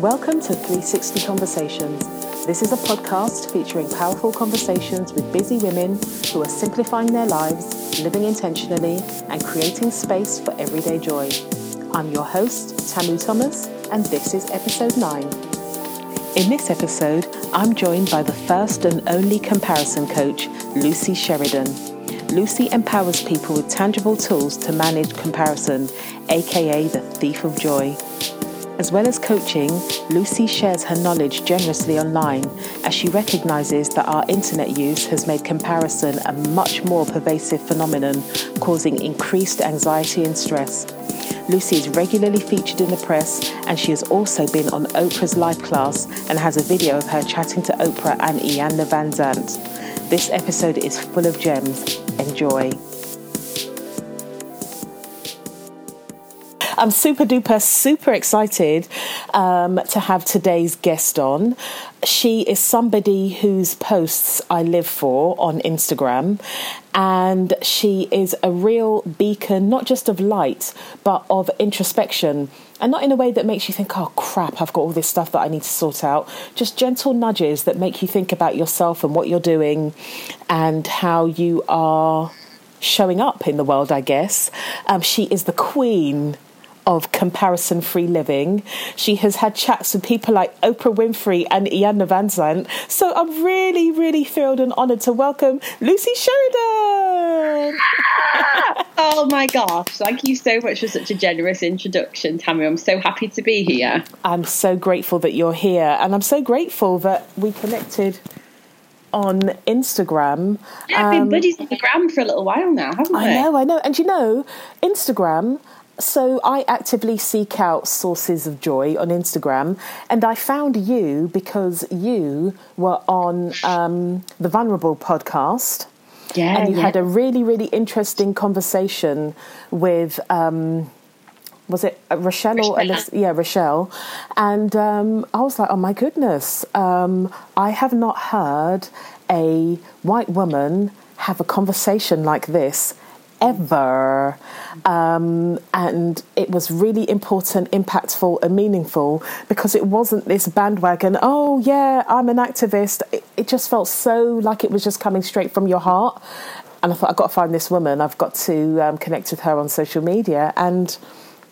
Welcome to 360 Conversations. This is a podcast featuring powerful conversations with busy women who are simplifying their lives, living intentionally, and creating space for everyday joy. I'm your host, Tamu Thomas, and this is episode 9. In this episode, I'm joined by the first and only comparison coach, Lucy Sheridan. Lucy empowers people with tangible tools to manage comparison, aka the thief of joy. As well as coaching, Lucy shares her knowledge generously online as she recognizes that our internet use has made comparison a much more pervasive phenomenon, causing increased anxiety and stress. Lucy is regularly featured in the press and she has also been on Oprah's Life Class and has a video of her chatting to Oprah and Iyanla Vanzant. This episode is full of gems. Enjoy. I'm super duper, super excited um, to have today's guest on. She is somebody whose posts I live for on Instagram, and she is a real beacon, not just of light, but of introspection. And not in a way that makes you think, oh crap, I've got all this stuff that I need to sort out. Just gentle nudges that make you think about yourself and what you're doing and how you are showing up in the world, I guess. Um, she is the queen of comparison free living. She has had chats with people like Oprah Winfrey and Iyanla Van Vanzant. So I'm really, really thrilled and honoured to welcome Lucy Sheridan. oh my gosh, thank you so much for such a generous introduction, Tammy. I'm so happy to be here. I'm so grateful that you're here, and I'm so grateful that we connected on Instagram. Yeah, I've been um, buddies on the gram for a little while now, haven't I? I know, I know. And you know, Instagram so I actively seek out sources of joy on Instagram, and I found you because you were on um, the Vulnerable podcast. Yeah, and you yeah. had a really, really interesting conversation with. Um, was it Rochelle or Alice? Yeah, Rochelle. And um, I was like, oh my goodness, um, I have not heard a white woman have a conversation like this ever. Um, and it was really important, impactful, and meaningful because it wasn't this bandwagon, oh, yeah, I'm an activist. It, it just felt so like it was just coming straight from your heart. And I thought, I've got to find this woman, I've got to um, connect with her on social media. And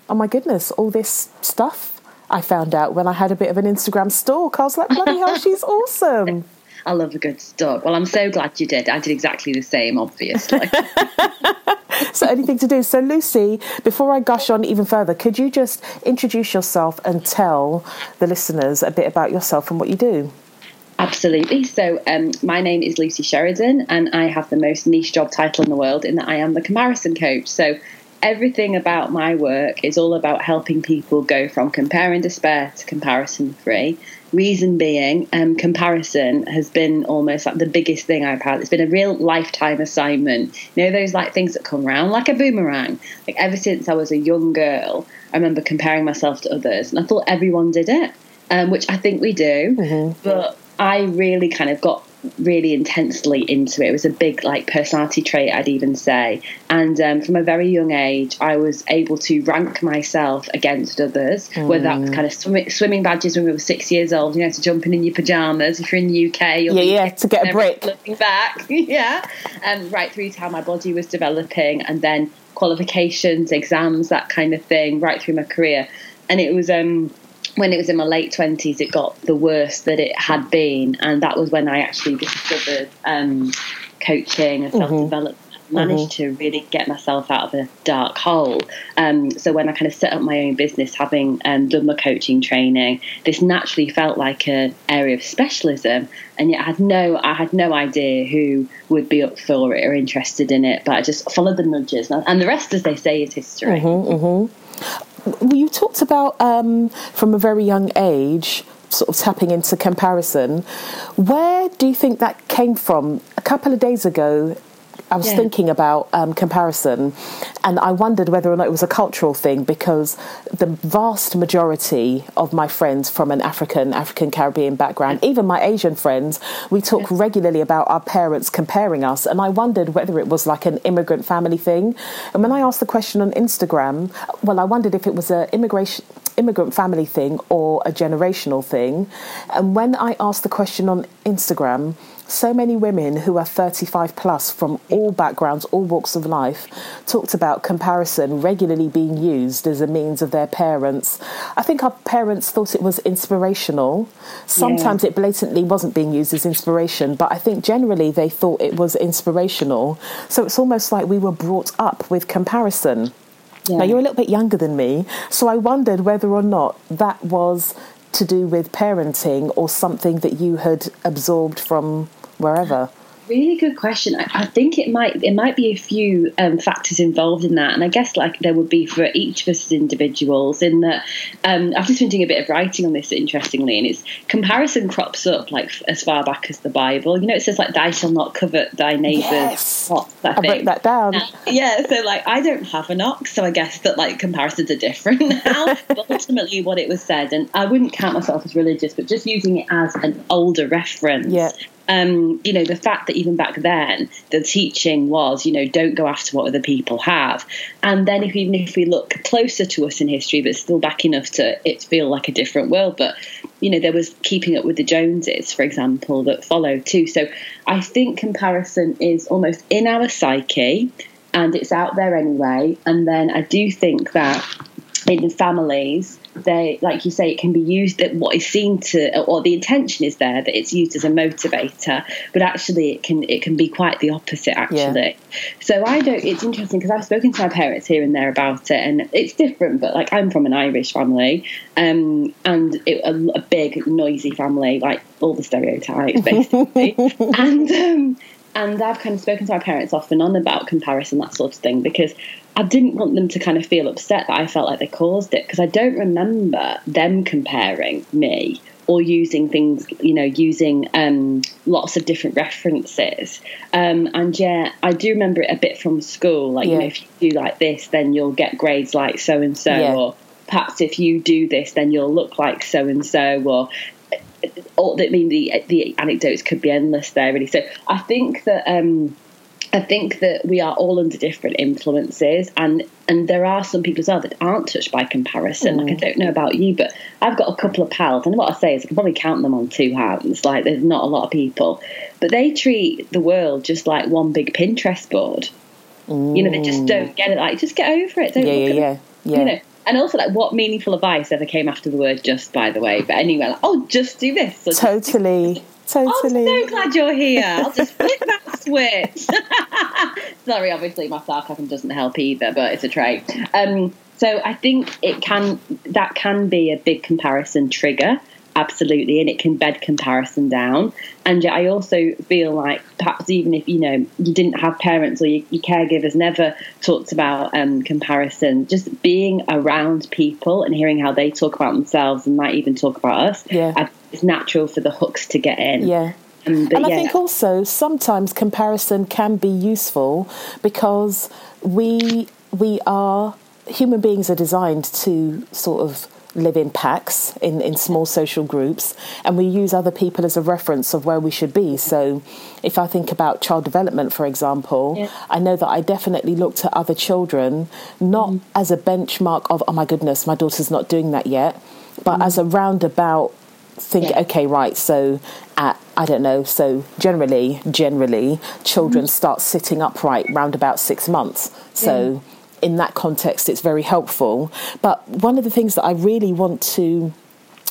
oh my goodness, all this stuff I found out when I had a bit of an Instagram stalk. I was like, bloody hell, she's awesome. I love a good stalk. Well, I'm so glad you did. I did exactly the same, obviously. so, anything to do? So, Lucy, before I gush on even further, could you just introduce yourself and tell the listeners a bit about yourself and what you do? Absolutely. So, um, my name is Lucy Sheridan, and I have the most niche job title in the world in that I am the comparison coach. So, everything about my work is all about helping people go from compare and despair to comparison free Reason being, um, comparison has been almost like the biggest thing I've had. It's been a real lifetime assignment. You know, those like things that come around like a boomerang. Like ever since I was a young girl, I remember comparing myself to others, and I thought everyone did it, um, which I think we do. Mm-hmm. But I really kind of got really intensely into it. It was a big like personality trait, I'd even say. And um, from a very young age, I was able to rank myself against others. Mm. Whether that's kind of swim- swimming badges when we were six years old, you know, to jumping in your pajamas. If you're in the UK, yeah, yeah, to get a break. Looking back, yeah, and um, right through to how my body was developing, and then qualifications, exams, that kind of thing, right through my career. And it was um when it was in my late 20s, it got the worst that it had been. And that was when I actually discovered um, coaching and self development. Mm-hmm. Managed mm-hmm. to really get myself out of a dark hole. Um, so when I kind of set up my own business, having um, done my coaching training, this naturally felt like an area of specialism, and yet I had no, I had no idea who would be up for it or interested in it. But I just followed the nudges, and the rest, as they say, is history. Mm-hmm, mm-hmm you talked about um, from a very young age sort of tapping into comparison. Where do you think that came from? A couple of days ago, I was yeah. thinking about um, comparison, and I wondered whether or not it was a cultural thing because the vast majority of my friends from an African, African Caribbean background, even my Asian friends, we talk yeah. regularly about our parents comparing us, and I wondered whether it was like an immigrant family thing. And when I asked the question on Instagram, well, I wondered if it was an immigration immigrant family thing or a generational thing. And when I asked the question on Instagram, so many women who are 35 plus from all backgrounds, all walks of life, talked about comparison regularly being used as a means of their parents. I think our parents thought it was inspirational. Sometimes yeah. it blatantly wasn't being used as inspiration, but I think generally they thought it was inspirational. So it's almost like we were brought up with comparison. Yeah. Now, you're a little bit younger than me, so I wondered whether or not that was to do with parenting or something that you had absorbed from wherever? Really good question. I, I think it might it might be a few um, factors involved in that, and I guess like there would be for each of us as individuals. In that, um, I've just been doing a bit of writing on this, interestingly, and it's comparison crops up like as far back as the Bible. You know, it says like, "Thou shall not covet thy neighbour's yes. I wrote that down. Yeah, so like I don't have an ox, so I guess that like comparisons are different now. but ultimately, what it was said, and I wouldn't count myself as religious, but just using it as an older reference. Yeah um, you know, the fact that even back then the teaching was, you know, don't go after what other people have. And then if even if we look closer to us in history, but still back enough to it feel like a different world, but you know, there was keeping up with the Joneses, for example, that followed too. So I think comparison is almost in our psyche and it's out there anyway. And then I do think that in families, they like you say it can be used that what is seen to or the intention is there that it's used as a motivator but actually it can it can be quite the opposite actually yeah. so i don't it's interesting because i've spoken to my parents here and there about it and it's different but like i'm from an irish family um, and it, a, a, big noisy family like all the stereotypes basically and um, and I've kind of spoken to my parents off and on about comparison, that sort of thing, because I didn't want them to kind of feel upset that I felt like they caused it, because I don't remember them comparing me or using things, you know, using um, lots of different references. Um, and yeah, I do remember it a bit from school, like, yeah. you know, if you do like this, then you'll get grades like so and so, or perhaps if you do this, then you'll look like so and so, or all, I mean, the the anecdotes could be endless there, really. So I think that um, I think that we are all under different influences, and and there are some people as well that aren't touched by comparison. Mm. Like I don't know about you, but I've got a couple of pals, and what I say is I can probably count them on two hands. Like there's not a lot of people, but they treat the world just like one big Pinterest board. Mm. You know, they just don't get it. Like just get over it. Don't yeah, yeah, yeah, yeah. You know, and also like what meaningful advice ever came after the word just by the way? But anyway like, oh just do this. Totally. totally. I'm so glad you're here. I'll just flip that switch. Sorry obviously my sarcasm doesn't help either but it's a trait. Um, so i think it can that can be a big comparison trigger absolutely and it can bed comparison down. And i also feel like perhaps even if you know you didn't have parents or your, your caregivers never talked about um, comparison just being around people and hearing how they talk about themselves and might even talk about us yeah. It's natural for the hooks to get in. Yeah. Um, and I yeah. think also sometimes comparison can be useful because we we are human beings are designed to sort of live in packs, in, in small social groups, and we use other people as a reference of where we should be. So, if I think about child development, for example, yeah. I know that I definitely look to other children not mm. as a benchmark of, oh my goodness, my daughter's not doing that yet, but mm. as a roundabout think yeah. okay right so at i don't know so generally generally children mm. start sitting upright round about six months so in that context, it's very helpful. But one of the things that I really want to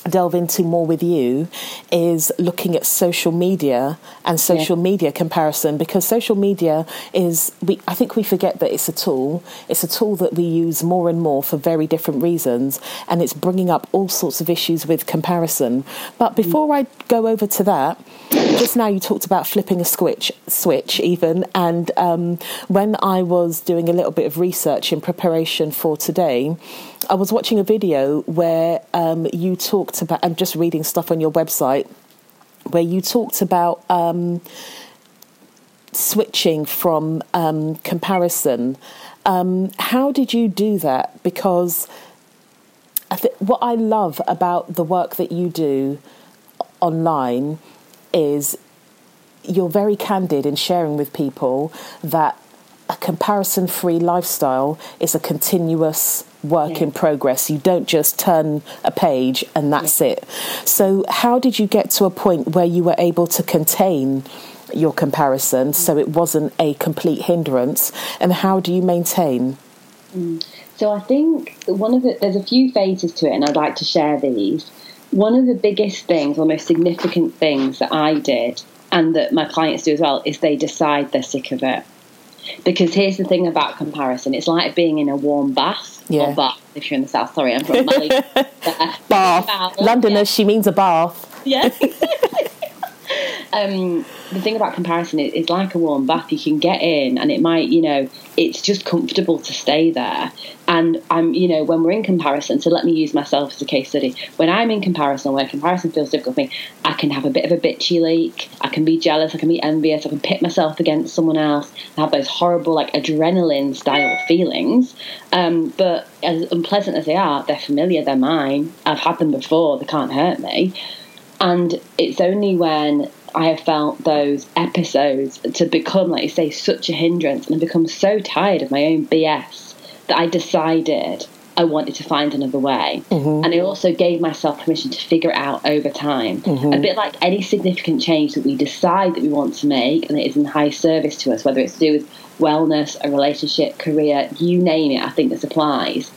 delve into more with you is looking at social media and social yeah. media comparison because social media is we I think we forget that it's a tool. It's a tool that we use more and more for very different reasons and it's bringing up all sorts of issues with comparison. But before I go over to that just now you talked about flipping a switch, switch even, and um, when I was doing a little bit of research in preparation for today, I was watching a video where um, you talked about. I'm just reading stuff on your website where you talked about. Um, switching from um, comparison. Um, how did you do that? Because I th- what I love about the work that you do online is you're very candid in sharing with people that comparison free lifestyle is a continuous work yeah. in progress. You don't just turn a page and that's yeah. it. So, how did you get to a point where you were able to contain your comparison so it wasn't a complete hindrance? And how do you maintain? Mm. So, I think one of the, there's a few phases to it, and I'd like to share these. One of the biggest things, or most significant things that I did, and that my clients do as well, is they decide they're sick of it. Because here's the thing about comparison it's like being in a warm bath. Yeah. Or bath, if you're in the south. Sorry, I'm from Mali. bath. Londoners, yeah. she means a bath. Yeah. um, the thing about comparison is it's like a warm bath. You can get in, and it might, you know, it's just comfortable to stay there. And I'm, you know, when we're in comparison, so let me use myself as a case study. When I'm in comparison, where comparison feels difficult for me, I can have a bit of a bitchy leak. I can be jealous. I can be envious. I can pit myself against someone else. I have those horrible, like adrenaline style feelings. Um, but as unpleasant as they are, they're familiar. They're mine. I've had them before. They can't hurt me. And it's only when I have felt those episodes to become, like you say, such a hindrance and become so tired of my own BS that I decided I wanted to find another way. Mm-hmm. And I also gave myself permission to figure it out over time. Mm-hmm. A bit like any significant change that we decide that we want to make and it is in high service to us, whether it's to do with wellness, a relationship, career, you name it, I think this applies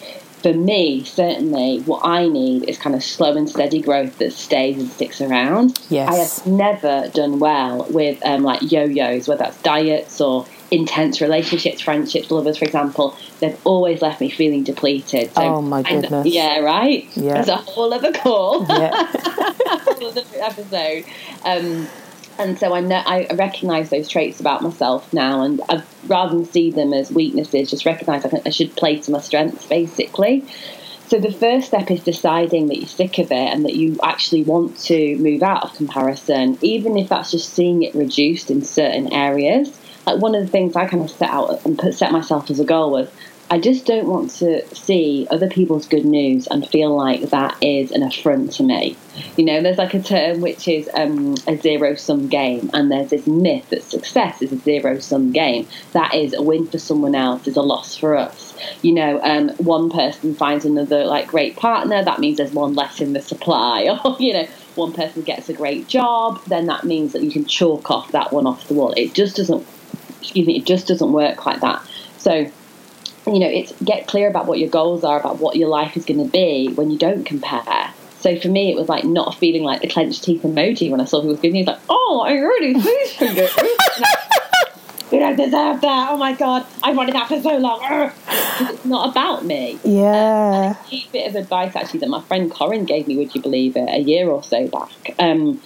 for me, certainly, what I need is kind of slow and steady growth that stays and sticks around. Yes. I have never done well with um, like yo-yos, whether that's diets or intense relationships, friendships, lovers, for example. They've always left me feeling depleted. So oh my goodness! yeah, right. Yeah. There's a whole other call. Yeah. whole other episode. Um, and so I know I recognise those traits about myself now, and I've, rather than see them as weaknesses, just recognise I, I should play to my strengths, basically. So the first step is deciding that you're sick of it and that you actually want to move out of comparison, even if that's just seeing it reduced in certain areas. Like one of the things I kind of set out and put, set myself as a goal was I just don't want to see other people's good news and feel like that is an affront to me. You know, there's like a term which is um, a zero sum game, and there's this myth that success is a zero sum game. That is a win for someone else is a loss for us. You know, um, one person finds another like great partner, that means there's one less in the supply, or you know, one person gets a great job, then that means that you can chalk off that one off the wall. It just doesn't, excuse me, it just doesn't work like that. So you know, it's get clear about what your goals are, about what your life is going to be when you don't compare. So for me, it was like not feeling like the clenched teeth emoji when I saw people's good news. Like, oh, I'm really pleased for you. you don't deserve that. Oh my god, I wanted that for so long. It's not about me. Yeah. Um, a bit of advice actually that my friend Corin gave me. Would you believe it? A year or so back. Um,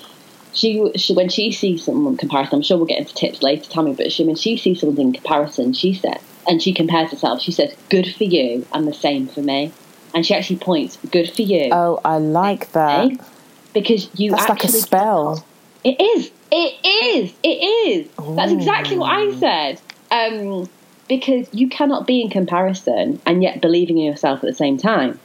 she, she when she sees someone in comparison, I'm sure we'll get into tips later, Tammy. But she when she sees someone in comparison, she said and she compares herself. She says, "Good for you," and the same for me. And she actually points, "Good for you." Oh, I like that because you. That's like a spell. It is. It is. It is. Ooh. That's exactly what I said. Um, because you cannot be in comparison and yet believing in yourself at the same time.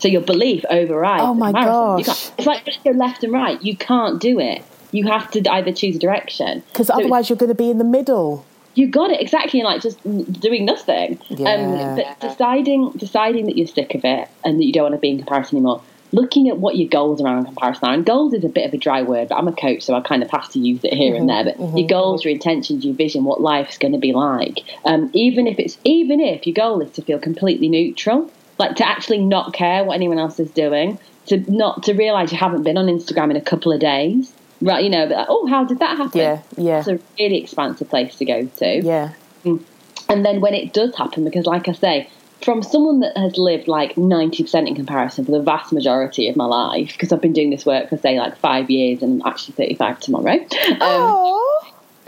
So your belief overrides. Oh my gosh! It's like just go left and right. You can't do it. You have to either choose a direction. Because so otherwise, you're going to be in the middle you got it exactly like just doing nothing yeah. um, but deciding deciding that you're sick of it and that you don't want to be in comparison anymore looking at what your goals are in comparison are and goals is a bit of a dry word but i'm a coach so i kind of have to use it here mm-hmm, and there but mm-hmm. your goals your intentions your vision what life's going to be like um, even if it's even if your goal is to feel completely neutral like to actually not care what anyone else is doing to not to realize you haven't been on instagram in a couple of days right, you know, like, oh, how did that happen? Yeah, yeah. It's a really expansive place to go to. Yeah. Mm. And then when it does happen, because like I say, from someone that has lived like 90% in comparison for the vast majority of my life, because I've been doing this work for say like five years and I'm actually 35 tomorrow. Um,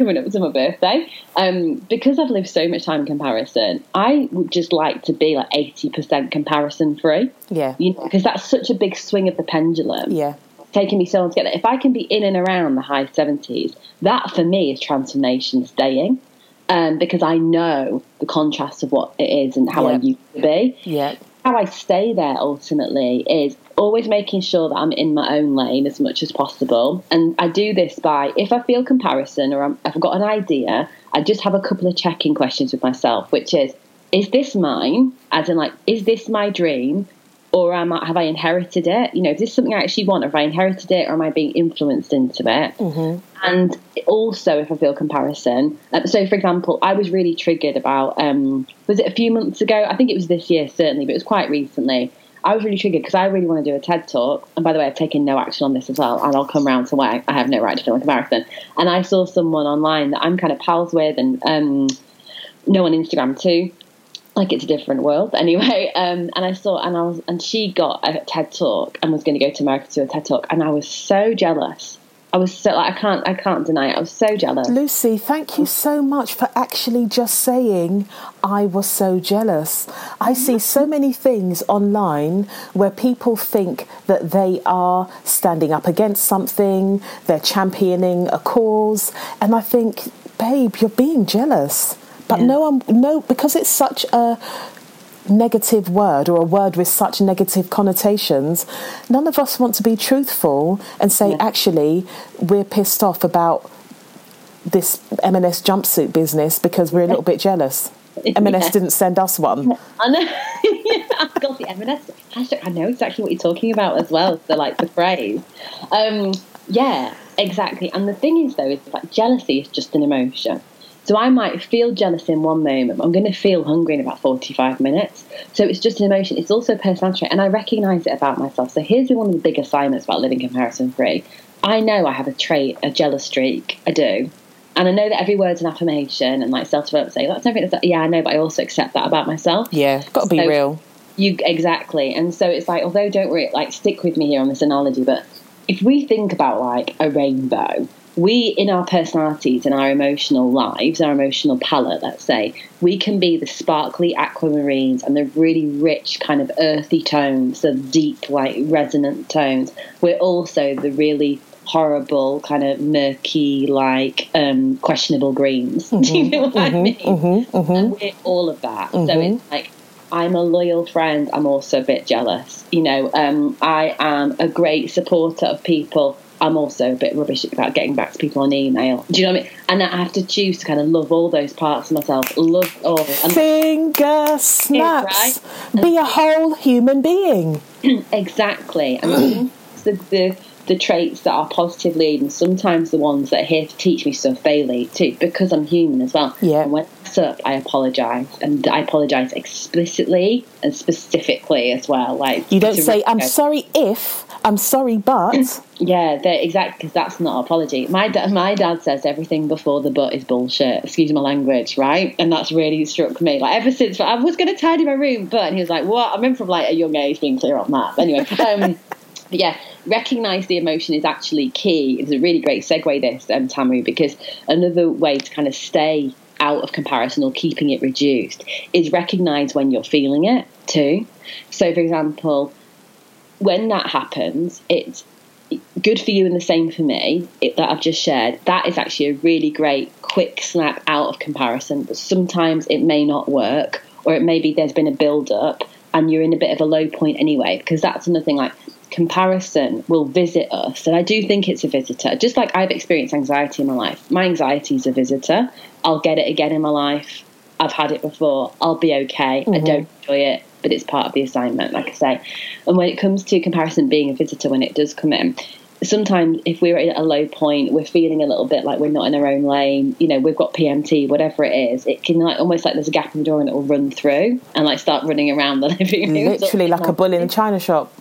coming up to my birthday. Um, because I've lived so much time in comparison, I would just like to be like 80% comparison free. Yeah. You know, because that's such a big swing of the pendulum. Yeah taking me so long to get there. If I can be in and around the high 70s, that for me is transformation staying. Um, because I know the contrast of what it is and how I used to be. Yeah. How I stay there ultimately is always making sure that I'm in my own lane as much as possible. And I do this by, if I feel comparison or i have got an idea, I just have a couple of check in questions with myself, which is, is this mine? As in, like, is this my dream? Or am I, have I inherited it? You know, is this something I actually want? Have I inherited it or am I being influenced into it? Mm-hmm. And also, if I feel comparison, uh, so for example, I was really triggered about, um, was it a few months ago? I think it was this year, certainly, but it was quite recently. I was really triggered because I really want to do a TED talk. And by the way, I've taken no action on this as well. And I'll come round to why I have no right to feel like a marathon. And I saw someone online that I'm kind of pals with and um, know on Instagram too. Like it's a different world anyway. Um, and I saw, and I was, and she got a TED talk and was going to go to America to do a TED talk. And I was so jealous I was so like I can't I can't deny it. I was so jealous. Lucy, thank you so much for actually just saying I was so jealous. I mm-hmm. see so many things online where people think that they are standing up against something, they're championing a cause, and I think, babe, you're being jealous. But yeah. no, I'm no because it's such a negative word or a word with such negative connotations, none of us want to be truthful and say, yeah. actually, we're pissed off about this M&S jumpsuit business because we're a little bit jealous. M&S yeah. didn't send us one. I know. yeah, I got the M&S hashtag. I know exactly what you're talking about as well. So, like the phrase. Um, yeah, exactly. And the thing is, though, is like jealousy is just an emotion. So I might feel jealous in one moment, I'm going to feel hungry in about 45 minutes. So it's just an emotion. It's also a personality trait, and I recognise it about myself. So here's one of the big assignments about living comparison free. I know I have a trait, a jealous streak. I do. And I know that every word's an affirmation and like self development say, that's everything. That's, yeah, I know, but I also accept that about myself. Yeah, got to be so real. You Exactly. And so it's like, although don't worry, like stick with me here on this analogy, but if we think about like a rainbow, we in our personalities and our emotional lives our emotional palette let's say we can be the sparkly aquamarines and the really rich kind of earthy tones the deep like resonant tones we're also the really horrible kind of murky like um, questionable greens mm-hmm, do you know what mm-hmm, i mean mm-hmm, mm-hmm. and we're all of that so mm-hmm. it's like I'm a loyal friend. I'm also a bit jealous. You know, um, I am a great supporter of people I'm also a bit rubbish about getting back to people on email. Do you know what I mean? And I have to choose to kind of love all those parts of myself. Love all. And Finger snaps. Right? Be a whole human being. exactly. And the, the the traits that are positive lead and sometimes the ones that are here to teach me stuff they lead too because I'm human as well. Yeah. And when mess up, I apologise and I apologise explicitly and specifically as well. Like you don't say "I'm sorry if," "I'm sorry but." yeah, exactly because that's not an apology. My da- my dad says everything before the but is bullshit. Excuse my language, right? And that's really struck me. Like ever since I was going to tidy my room, but and he was like, "What?" I remember from like a young age being clear on that. Anyway. Um, but yeah, recognize the emotion is actually key. It's a really great segue, this, um, Tamu, because another way to kind of stay out of comparison or keeping it reduced is recognize when you're feeling it too. So, for example, when that happens, it's good for you and the same for me it, that I've just shared. That is actually a really great quick snap out of comparison, but sometimes it may not work, or it may be there's been a build up and you're in a bit of a low point anyway, because that's another thing like comparison will visit us. And I do think it's a visitor. Just like I've experienced anxiety in my life, my anxiety is a visitor. I'll get it again in my life. I've had it before. I'll be okay. Mm-hmm. I don't enjoy it, but it's part of the assignment, like I say. And when it comes to comparison being a visitor, when it does come in, sometimes if we're at a low point, we're feeling a little bit like we're not in our own lane. You know, we've got PMT, whatever it is. It can like almost like there's a gap in the door and it will run through and like start running around the living room. Literally like a bull in a china shop.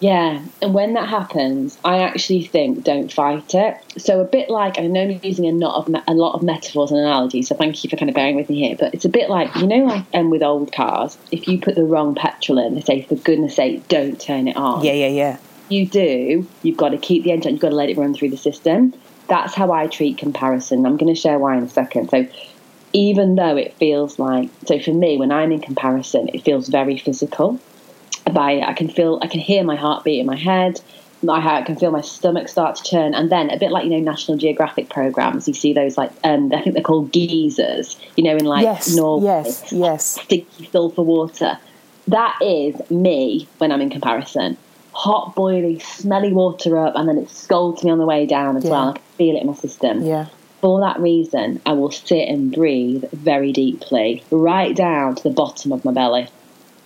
Yeah, and when that happens, I actually think don't fight it. So a bit like I know I'm using a lot of a lot of metaphors and analogies, so thank you for kind of bearing with me here. But it's a bit like you know, like um, with old cars, if you put the wrong petrol in, they say for goodness sake, don't turn it on. Yeah, yeah, yeah. You do. You've got to keep the engine. You've got to let it run through the system. That's how I treat comparison. I'm going to share why in a second. So even though it feels like so for me when I'm in comparison, it feels very physical by I can feel I can hear my heartbeat in my head. I can feel my stomach start to churn, and then a bit like you know National Geographic programs, you see those like um, I think they're called geysers, you know, in like yes, Norway, yes, yes, sticky sulfur water. That is me when I'm in comparison. Hot, boiling, smelly water up, and then it scalds me on the way down as yeah. well. I can feel it in my system. Yeah. for that reason, I will sit and breathe very deeply, right down to the bottom of my belly,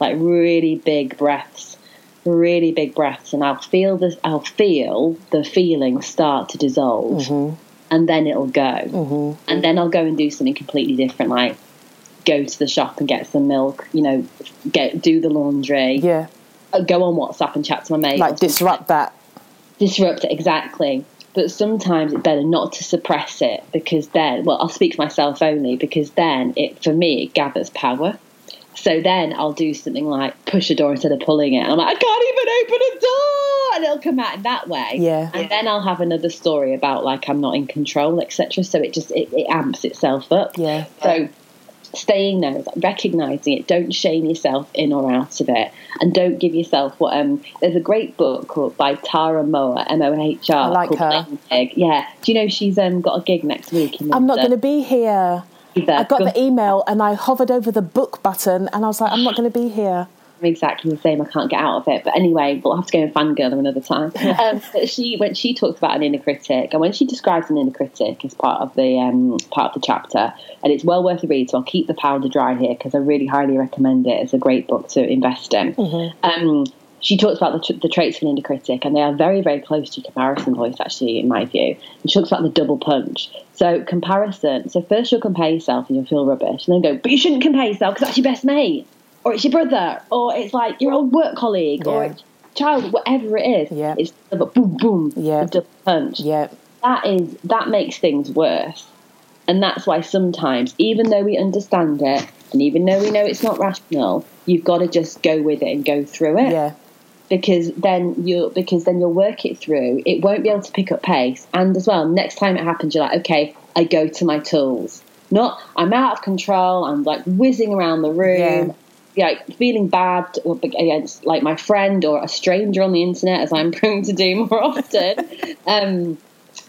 like really big breaths, really big breaths, and I'll feel this. I'll feel the feeling start to dissolve, Mm-hmm. and then it'll go, and then I'll go and do something completely different, like go to the shop and get some milk. You know, get do the laundry, Yeah. uh, go on WhatsApp and chat to my mate, Like disrupt that. disrupt it exactly but sometimes it's better not to suppress it because then well i'll speak for myself only because then it for me it gathers power so then i'll do something like push a door instead of pulling it and i'm like i can't even open a door and it'll come out in that way Yeah. and then i'll have another story about like i'm not in control etc so it just it, it amps itself up Yeah. so staying there, is recognizing it. Don't shame yourself in or out of it, and don't give yourself what. Um, there's a great book called by Tara Mohr, M O H R. I like her. Gig. Yeah. Do you know she's um got a gig next week? In I'm not going to be here. Either. I got Go- the email and I hovered over the book button and I was like, I'm not going to be here. I'm exactly the same. I can't get out of it. But anyway, we'll have to go and fangirl them another time. um, but she, when she talks about an inner critic, and when she describes an inner critic as part of the um, part of the chapter, and it's well worth a read. So I'll keep the powder dry here because I really highly recommend it. It's a great book to invest in. Um, she talks about the, the traits of an inner critic, and they are very, very close to comparison voice, actually, in my view. And she talks about the double punch. So, comparison. So, first you'll compare yourself and you'll feel rubbish, and then go, but you shouldn't compare yourself because that's your best mate, or it's your brother, or it's like your old work colleague, or Yeah. it's child, whatever it is. Yeah. It's the boom, boom, Yeah. the double punch Yeah. that is that makes things worse and that's why sometimes even though we understand it and even though we know it's not rational you've got to just go with it and go through it Yeah. Because then you'll because then you'll work it through. It won't be able to pick up pace. And as well next time it happens you're like okay i go to my tools. Not i'm out of control. I'm like whizzing around the room. Yeah. like feeling bad against like my friend or a stranger on the internet as i'm prone to do more often. Um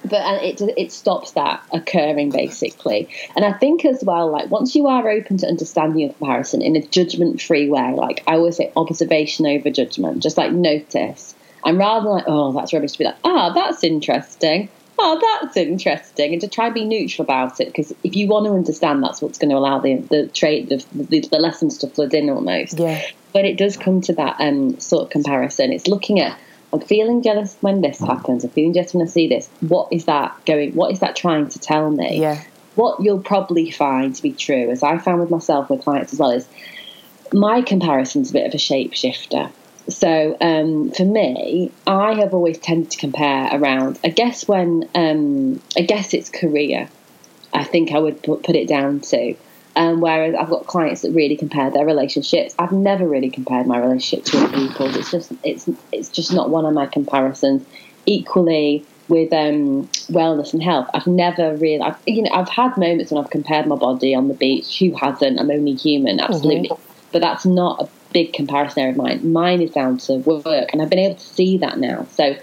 but and it it stops that occurring basically. And i think as well like once you are open to understanding a comparison in a judgment free way like i always say observation over judgment just like notice. And rather than like oh that's rubbish to be like ah that's interesting. Oh that's interesting and to try and be neutral about it because if you want to understand that's what's going to allow the the trait the, the, the lessons to flood in almost. Yeah. But it does come to that um, sort of comparison, it's looking at I'm feeling jealous when this happens. I'm feeling jealous when I see this. What is that going? What is that trying to tell me? Yeah. What you'll probably find to be true, as I found with myself with clients as well, is my comparison's a bit of a shapeshifter. So um, for me, I have always tended to compare around. I guess when um, I guess it's career. I think I would put, put it down to. Um, whereas I've got clients that really compare their relationships. I've never really compared my relationship to other people's. It's just it's it's just not one of my comparisons. Equally with um, wellness and health, I've never really I've, you know I've had moments when I've compared my body on the beach. Who hasn't? I'm only human, absolutely. But that's not a big comparison area of mine. Mine is down to work, and I've been able to see that now. So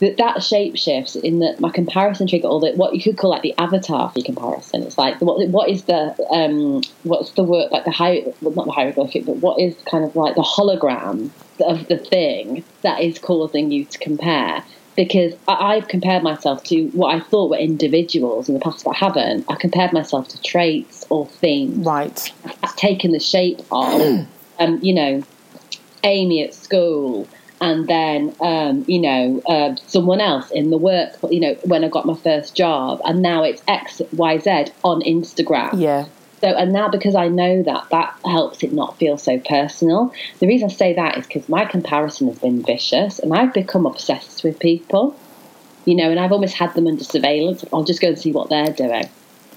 that that shape shifts in that my comparison trigger or that what you could call like the avatar for your comparison it's like what what is the um what's the word like the high well, not the hieroglyphic but what is kind of like the hologram of the thing that is causing you to compare because I, I've compared myself to what I thought were individuals in the past, but I haven't. I compared myself to traits or things Right. that's taken the shape of, um, you know, Amy at school, and then, um, you know, uh, someone else in the work, you know, when I got my first job, and now it's X, Y, Z on Instagram. Yeah. So, and now because I know that, that helps it not feel so personal. The reason I say that is because my comparison has been vicious, and I've become obsessed with people. You know, and I've almost had them under surveillance. I'll just go and see what they're doing.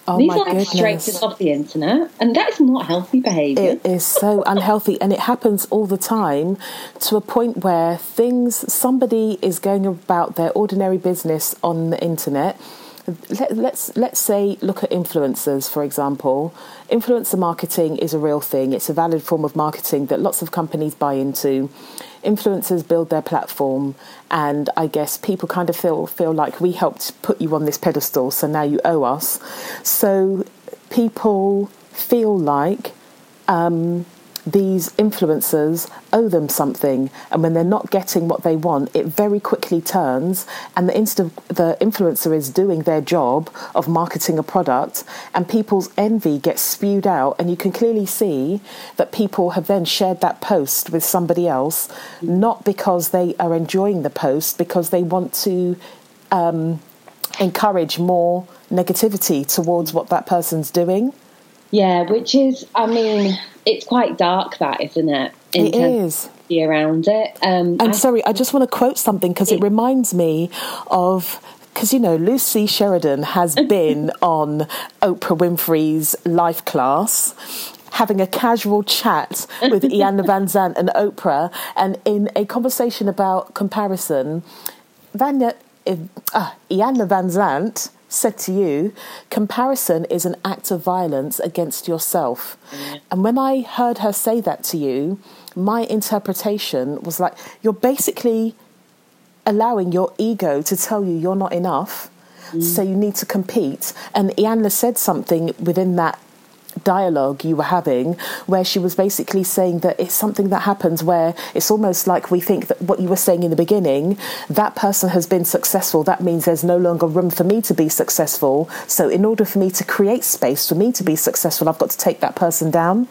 Oh These are like straight off the internet, and that is not healthy behaviour. It is so unhealthy, and it happens all the time to a point where things, somebody is going about their ordinary business on the internet. Let, let's let's say look at influencers for example. Influencer marketing is a real thing. It's a valid form of marketing that lots of companies buy into. Influencers build their platform, and I guess people kind of feel feel like we helped put you on this pedestal, so now you owe us. So people feel like um, these influencers owe them something, and when they're not getting what they want, it very quickly turns, and the insta- the influencer is doing their job of marketing a product, and people's envy gets spewed out, and you can clearly see that people have then shared that post with somebody else, not because they are enjoying the post, because they want to um, encourage more negativity towards what that person's doing. Yeah, which is, I mean, it's quite dark, that isn't it? In it is. Around it. Um, I'm I, sorry, I just want to quote something because it, it reminds me of because you know Lucy Sheridan has been on Oprah Winfrey's Life Class. Having a casual chat with Iyanla Vanzant and Oprah, and in a conversation about comparison, Vanya, uh, Iyanla Vanzant said to you, comparison is an act of violence against yourself. Mm. And when I heard her say that to you, my interpretation was like, you're basically allowing your ego to tell you you're not enough. Mm. So you need to compete. And Iyanla said something within that dialogue you were having where she was basically saying that it's something that happens where it's almost like we think that what you were saying in the beginning that person has been successful that means there's no longer room for me to be successful. So in order for me to create space for me to be successful I've got to take that person down.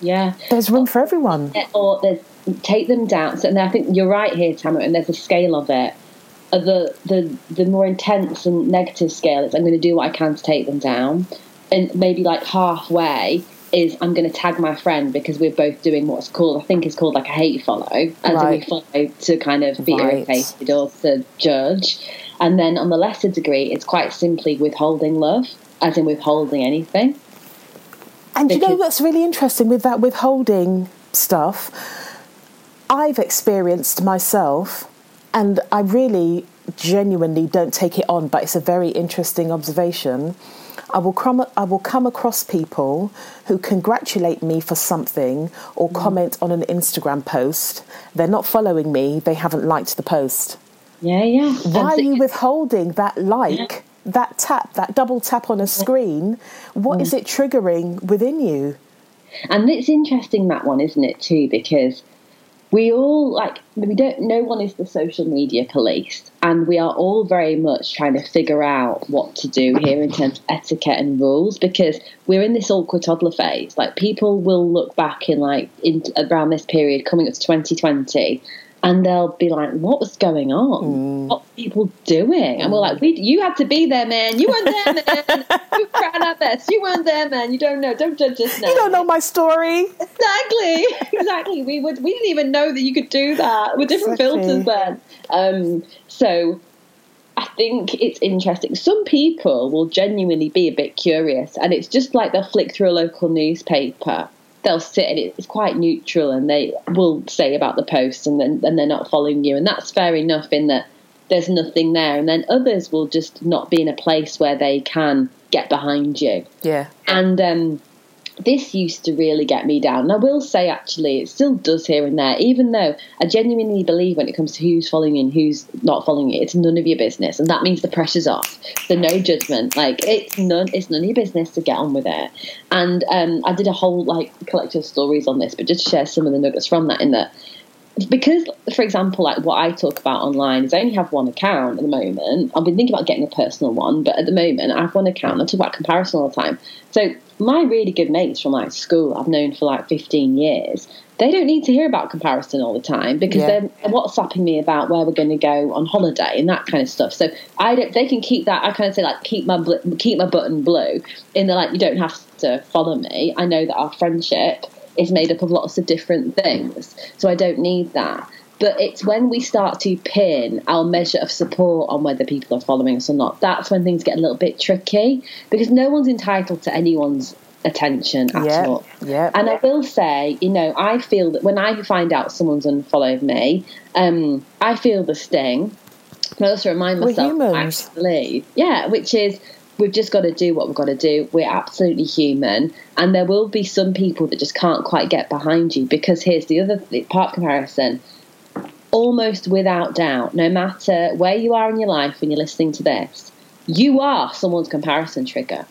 Yeah. There's room for everyone. Or there's take them down. So, and I think you're right here Tamara and there's a scale of it. The the the more intense and negative scale is I'm going to do what I can to take them down and maybe like halfway is I'm going to tag my friend because we're both doing what's called, I think is called like a hate follow, as right. we follow to kind of be right. irritated or to judge. And then on the lesser degree, it's quite simply withholding love, as in withholding anything. And because, you know what's really interesting with that withholding stuff? I've experienced myself, and I really genuinely don't take it on, but it's a very interesting observation I will come I will come across people who congratulate me for something or mm. comment on an Instagram post. They're not following me, they haven't liked the post. Yeah, yeah. Why are you withholding that like, yeah. that tap, that double tap on a screen? What mm. is it triggering within you? And it's interesting that one, isn't it, too? Because we all like we don't no one is the social media police and we are all very much trying to figure out what to do here in terms of etiquette and rules because we're in this awkward toddler phase. Like people will look back in like in around this period coming up to 2020 and they'll be like, "What was going on? Mm. What people doing?" And we're like, "We, you had to be there, man. You weren't there, man. you tried our best. You weren't there, man. You don't know. Don't judge us now. You don't know my story. Exactly, exactly. We would, we didn't even know that you could do that with different exactly. filters then. Um, so." I think it's interesting. Some people will genuinely be a bit curious, and it's just like they'll flick through a local newspaper they'll sit and it's quite neutral and they will say about the post and then and they're not following you. And that's fair enough in that there's nothing there. And then others will just not be in a place where they can get behind you. Yeah. And um this used to really get me down. And I will say, actually, it still does here and there, even though I genuinely believe when it comes to who's following and who's not following you, it's none of your business. And that means the pressure's off. So no judgment. Like, it's none, it's none of your business to get on with it. And um, I did a whole, like, collection of stories on this, but just share some of the nuggets from that in that because, for example, like what I talk about online is I only have one account at the moment. I've been thinking about getting a personal one, but at the moment I have one account. I talk about comparison all the time. So my really good mates from like school I've known for like 15 years, they don't need to hear about comparison all the time because yeah. they're WhatsApping me about where we're going to go on holiday and that kind of stuff. So I don't, they can keep that. I kind of say like keep my keep my button blue. In the like you don't have to follow me. I know that our friendship is made up of lots of different things, so I don't need that. But it's when we start to pin our measure of support on whether people are following us or not, that's when things get a little bit tricky because no one's entitled to anyone's attention at yep, all. Yep. And I will say, you know, I feel that when I find out someone's unfollowed me, um, I feel the sting. I also remind myself, actually, yeah, which is we've just got to do what we've got to do. We're absolutely human, and there will be some people that just can't quite get behind you because here's the other part comparison almost without doubt, no matter where you are in your life when you're listening to this, you are someone's comparison trigger.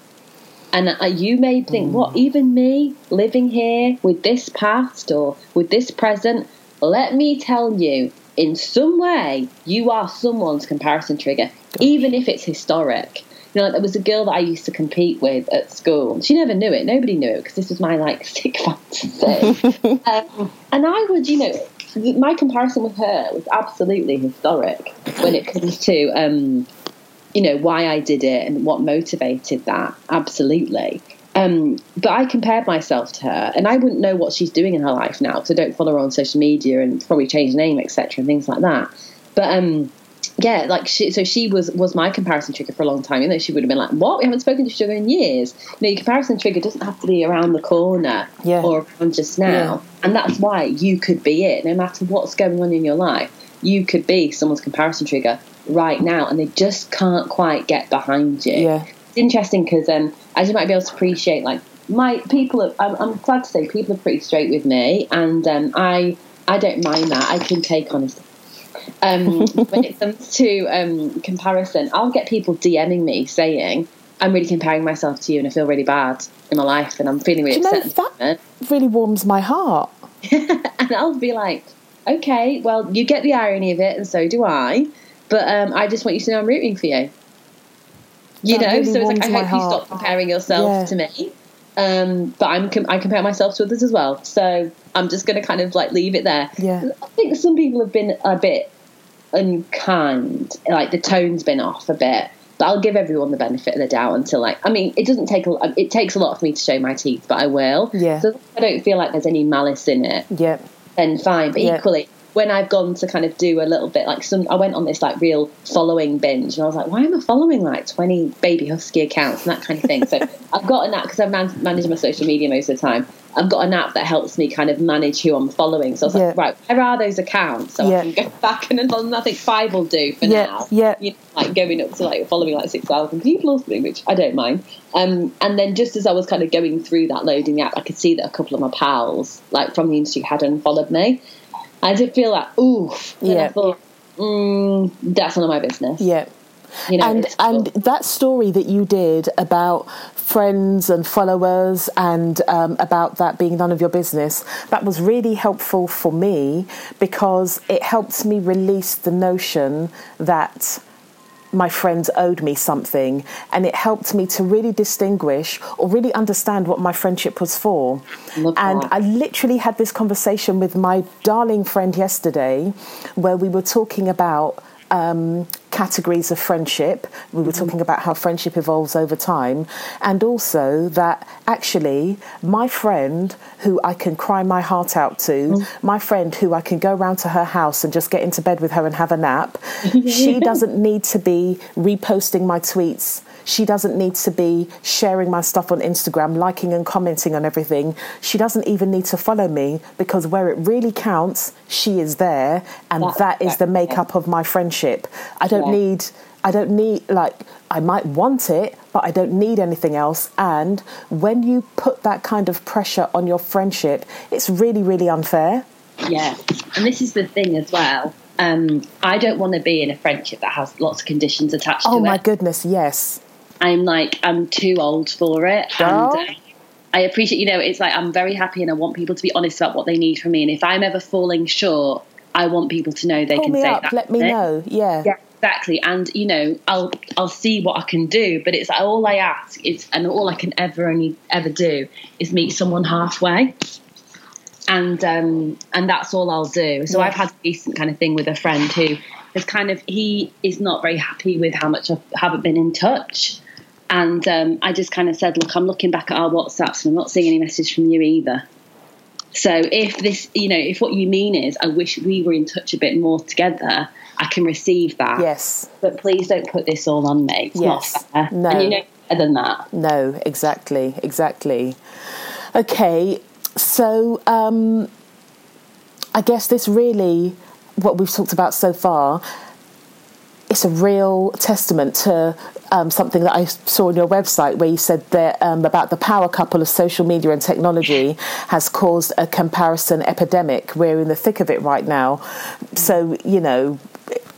And uh, you may think, what, even me living here with this past or with this present? Let me tell you, in some way, you are someone's comparison trigger, even if it's historic. You know, like there was a girl that I used to compete with at school. She never knew it. Nobody knew it because this was my like sick fantasy. um, and I would, you know, my comparison with her was absolutely historic when it comes to, um, you know, why I did it and what motivated that. Absolutely. Um, but I compared myself to her, and I wouldn't know what she's doing in her life now because I don't follow her on social media and probably change name, etc., and things like that. But um, yeah, like she, so she was was my comparison trigger for a long time. You know, she would have been like, "What? We haven't spoken to each other in years." You know, your comparison trigger doesn't have to be around the corner Yeah. or around just now, Yeah. and that's why you could be it. No matter what's going on in your life, you could be someone's comparison trigger right now, and they just can't quite get behind you. Yeah. It's interesting because um, as you might be able to appreciate, like my people, are, I'm, I'm glad to say people are pretty straight with me, and um, I I don't mind that. I can take honesty. Um, when it comes to um, comparison, I'll get people DMing me saying, "I'm really comparing myself to you, and I feel really bad in my life, and I'm feeling really Do you know, upset." at moment." Really warms my heart. and I'll be like, "Okay, well, you get the irony of it, and so do I, but um, I just want you to know I'm rooting for you." You That know, really so it's like I hope you stop comparing yourself Yeah. to me. Um, but I'm com- I compare myself to others as well, so I'm just going to kind of like leave it there. Yeah. I think some people have been a bit unkind, like the tone's been off a bit. But I'll give everyone the benefit of the doubt until like I mean it doesn't take a it takes a lot for me to show my teeth, but I will. Yeah. So I don't feel like there's any malice in it Yeah. then fine. But Yeah. equally, when I've gone to kind of do a little bit like some, I went on this like real following binge, and I was like, why am I following like twenty baby husky accounts and that kind of thing? so I've got an app because I man- manage my social media most of the time. I've got an app that helps me kind of manage who I'm following. So I was like, right, where are those accounts? So Yeah. I can go back and then I think five will do for Yeah, now. yeah. You know, like going up to like following like six thousand people or something, which I don't mind. Um, and then just as I was kind of going through that loading app, I could see that a couple of my pals, like from the industry, had unfollowed me. I did feel like, oof. And Yeah. I thought, mm, that's none of my business. Yeah. You know, and and that story that you did about friends and followers and um, about that being none of your business that was really helpful for me because it helped me release the notion that my friends owed me something and it helped me to really distinguish or really understand what my friendship was for Love and that. I literally had this conversation with my darling friend yesterday where we were talking about um, categories of friendship. We were talking about how friendship evolves over time, and also that actually, my friend who I can cry my heart out to, my friend who I can go round to her house and just get into bed with her and have a nap, she doesn't need to be reposting my tweets. She doesn't need to be sharing my stuff on Instagram, liking and commenting on everything. She doesn't even need to follow me because where it really counts, she is there, and That's that is the right. makeup of my friendship. I don't Yeah. need. I don't need like I might want it, but I don't need anything else. And when you put that kind of pressure on your friendship, it's really, really unfair. Yeah, and this is the thing as well. Um, I don't want to be in a friendship that has lots of conditions attached Oh to my goodness, yes. I'm like, I'm too old for it. Girl. And uh, I appreciate, you know, it's like I'm very happy and I want people to be honest about what they need from me. And if I'm ever falling short, I want people to know they Pull can me say up, that. let me to know. Yeah. Yeah, exactly. And you know, I'll I'll see what I can do, but it's like all I ask is, and all I can ever only ever do is meet someone halfway. And um, and that's all I'll do. So Yeah. I've had a decent kind of thing with a friend who is kind of he is not very happy with how much I haven't been in touch. And um, I just kind of said, look, I'm looking back at our WhatsApps and I'm not seeing any message from you either. So if this, you know, if what you mean is, I wish we were in touch a bit more together, I can receive that. Yes. But please don't put this all on me. It's Yes. not fair. No. And you know better than that. No, exactly, exactly. Okay, so um, I guess this really, what we've talked about so far, it's a real testament to um, something that I saw on your website where you said that um, about the power couple of social media and technology has caused a comparison epidemic. We're in the thick of it right now. So, you know,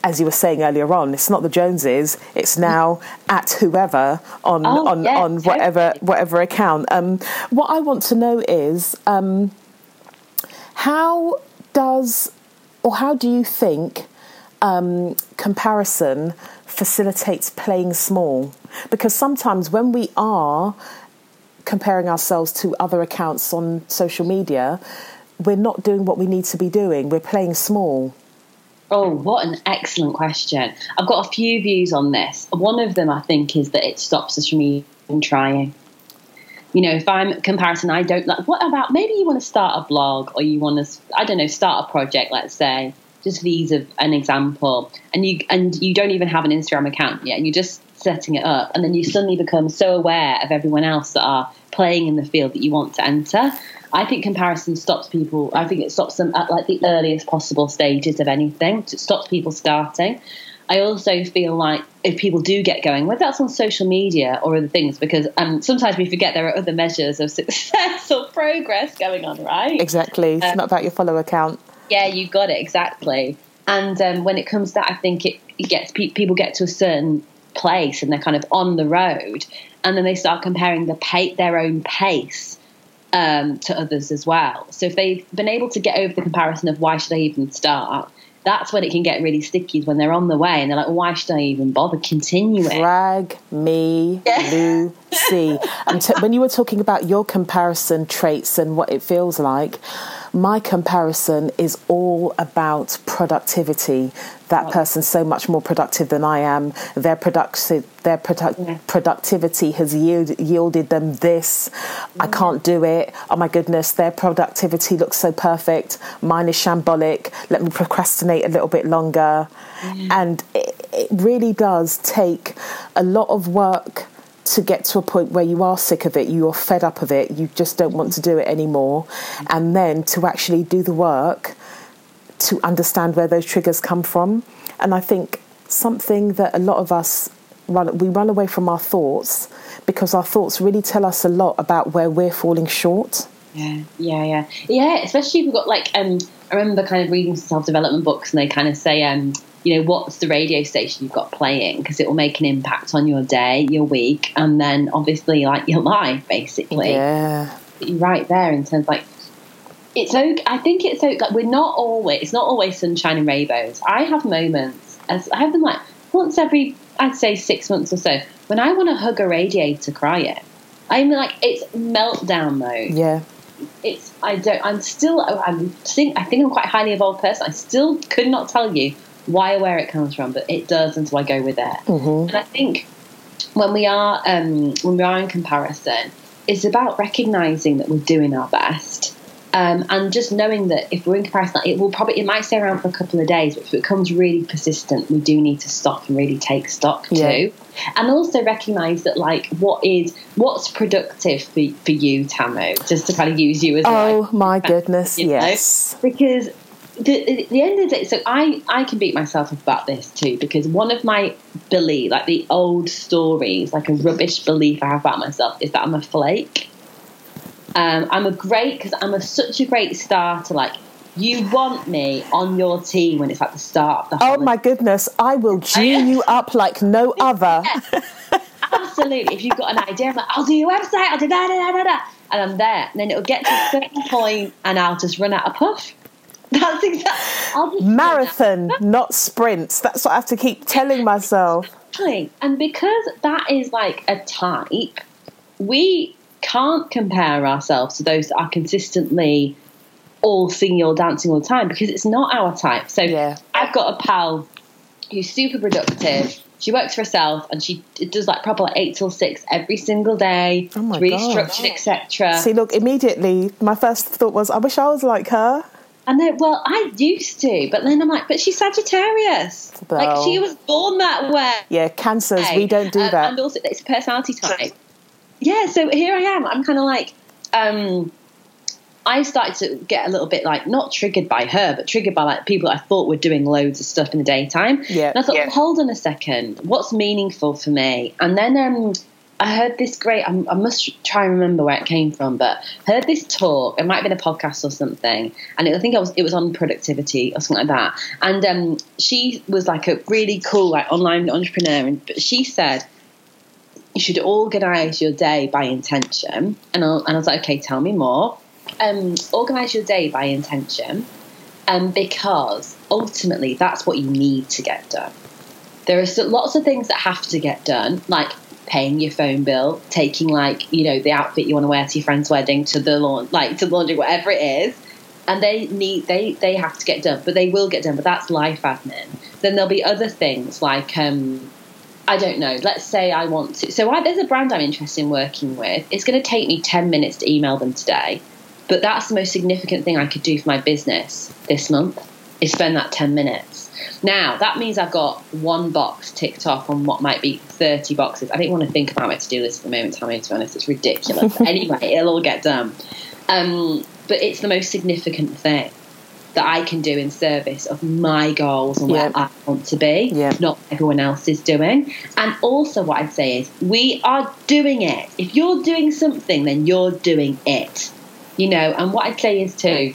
as you were saying earlier on, it's not the Joneses. It's now at whoever on Oh, on, on whatever totally. whatever account. Um, what I want to know is um, how does or how do you think um, comparison facilitates playing small? Because sometimes when we are comparing ourselves to other accounts on social media, we're not doing what we need to be doing. We're playing small. Oh, what an excellent question. I've got a few views on this. One of them, I think, is that it stops us from even trying. You know, if I'm comparison, I don't like. What about maybe you want to start a blog or you want to, I don't know, start a project. Let's say, just these of an example, and you and you don't even have an Instagram account yet, and you're just setting it up, and then you suddenly become so aware of everyone else that are playing in the field that you want to enter. I think comparison stops people. I think it stops them at like the earliest possible stages of anything. It stops people starting. I also feel like if people do get going, whether that's on social media or other things, because um, sometimes we forget there are other measures of success or progress going on, right? Exactly. It's Um, not about your follow account. Yeah, you got it exactly. And um, when it comes to that, I think it, it gets pe- people get to a certain place and they're kind of on the road, and then they start comparing the pa- their own pace um, to others as well. So if they've been able to get over the comparison of why should I even start, that's when it can get really sticky. Is when they're on the way and they're like, why should I even bother continuing? Drag me, Lucy. And t- when you were talking about your comparison traits and what it feels like, my comparison is all about productivity. That person's so much more productive than I am. Their productive, their produ- Yeah. productivity has yield- yielded them this. I mm. can't do it. Oh my goodness, their productivity looks so perfect. Mine is shambolic. Let me procrastinate a little bit longer. And it, it really does take a lot of work to get to a point where you are sick of it, you're fed up of it, you just don't want to do it anymore, and then to actually do the work to understand where those triggers come from. And I think something that a lot of us run, we run away from our thoughts because our thoughts really tell us a lot about where we're falling short. Yeah, yeah, yeah, yeah. Especially if you've got like, um, I remember kind of reading some self development books, and they kind of say, um, you know, what's the radio station you've got playing because it will make an impact on your day, your week, and then obviously like your life, basically. Yeah. You're right there in terms like. It's okay. I think it's okay. Like we're not always. It's not always sunshine and rainbows. I have moments. As I have them like once every, I'd say six months or so, when I want to hug a radiator crying. I'm like it's meltdown mode Yeah. it's I don't I'm still oh, I'm think I think I'm quite a highly evolved person. I still could not tell you why or where it comes from, but it does until I go with it. Mhm. And I think when we are um, when we are in comparison, it's about recognizing that we're doing our best. Um, and just knowing that if we're in comparison, it will probably it might stay around for a couple of days, but if it becomes really persistent, we do need to stop and really take stock Yeah. too. And also recognize that like what is what's productive for, for you, Tamu, just to kind of use you as Oh like, my goodness, you know? yes. because the, the end of the day, so I, I can beat myself up about this too because one of my belief, like the old stories, like a rubbish belief I have about myself is that I'm a flake. Um, I'm a great because I'm a, such a great starter. Like you want me on your team when it's at the start of the Oh my goodness, I will G you up like no other. Absolutely. If you've got an idea, I'm like, I'll do your website, I'll do da da da da da. And I'm there. And then it'll get to a certain point and I'll just run out of puff. That's exactly. I'll just run out Marathon, not sprints. That's what I have to keep telling myself. Exactly. And because that is like a type, we can't compare ourselves to those that are consistently all singing or dancing all the time because it's not our type. So Yeah. I've got a pal who's super productive. She works for herself and she does like proper like eight till six every single day. Oh my It's really gosh. structured, etc. See, look, immediately, my first thought was, I wish I was like her. And then, well, I used to, but then I'm like, but she's Sagittarius. Like she was born that way. Yeah, cancers, we don't do Um, that. And also, it's a personality type. Yeah, so here I am. I'm kind of like, um, I started to get a little bit like not triggered by her, but triggered by like people I thought were doing loads of stuff in the daytime. Yeah. And I thought, Yeah. well, hold on a second, what's meaningful for me? And then um, I heard this great. I, I, must try and remember where it came from, but heard this talk. It might have been a podcast or something, and it, I think it was it was on productivity or something like that. And um, she was like a really cool like online entrepreneur, and but she said you should organize your day by intention. And I, and I was like, okay, tell me more. Um, organize your day by intention, um, because ultimately that's what you need to get done. There are lots of things that have to get done, like paying your phone bill, taking like you know the outfit you want to wear to your friend's wedding, to the lawn, like to laundry, whatever it is, and they need they they have to get done, but they will get done. But that's life admin. Then there'll be other things like um, I don't know. Let's say I want to. So I, there's a brand I'm interested in working with. It's going to take me ten minutes to email them today, but that's the most significant thing I could do for my business this month. Is spend that ten minutes now, that means I've got one box ticked off on what might be 30 boxes. I don't want to think about my to do list at the moment, Tammy, to be honest. It's ridiculous. anyway, it'll all get done. Um, but it's the most significant thing that I can do in service of my goals and where I want to be, yeah. not everyone else is doing. And also, what I'd say is, we are doing it. If you're doing something, then you're doing it. You know, and what I'd say is too,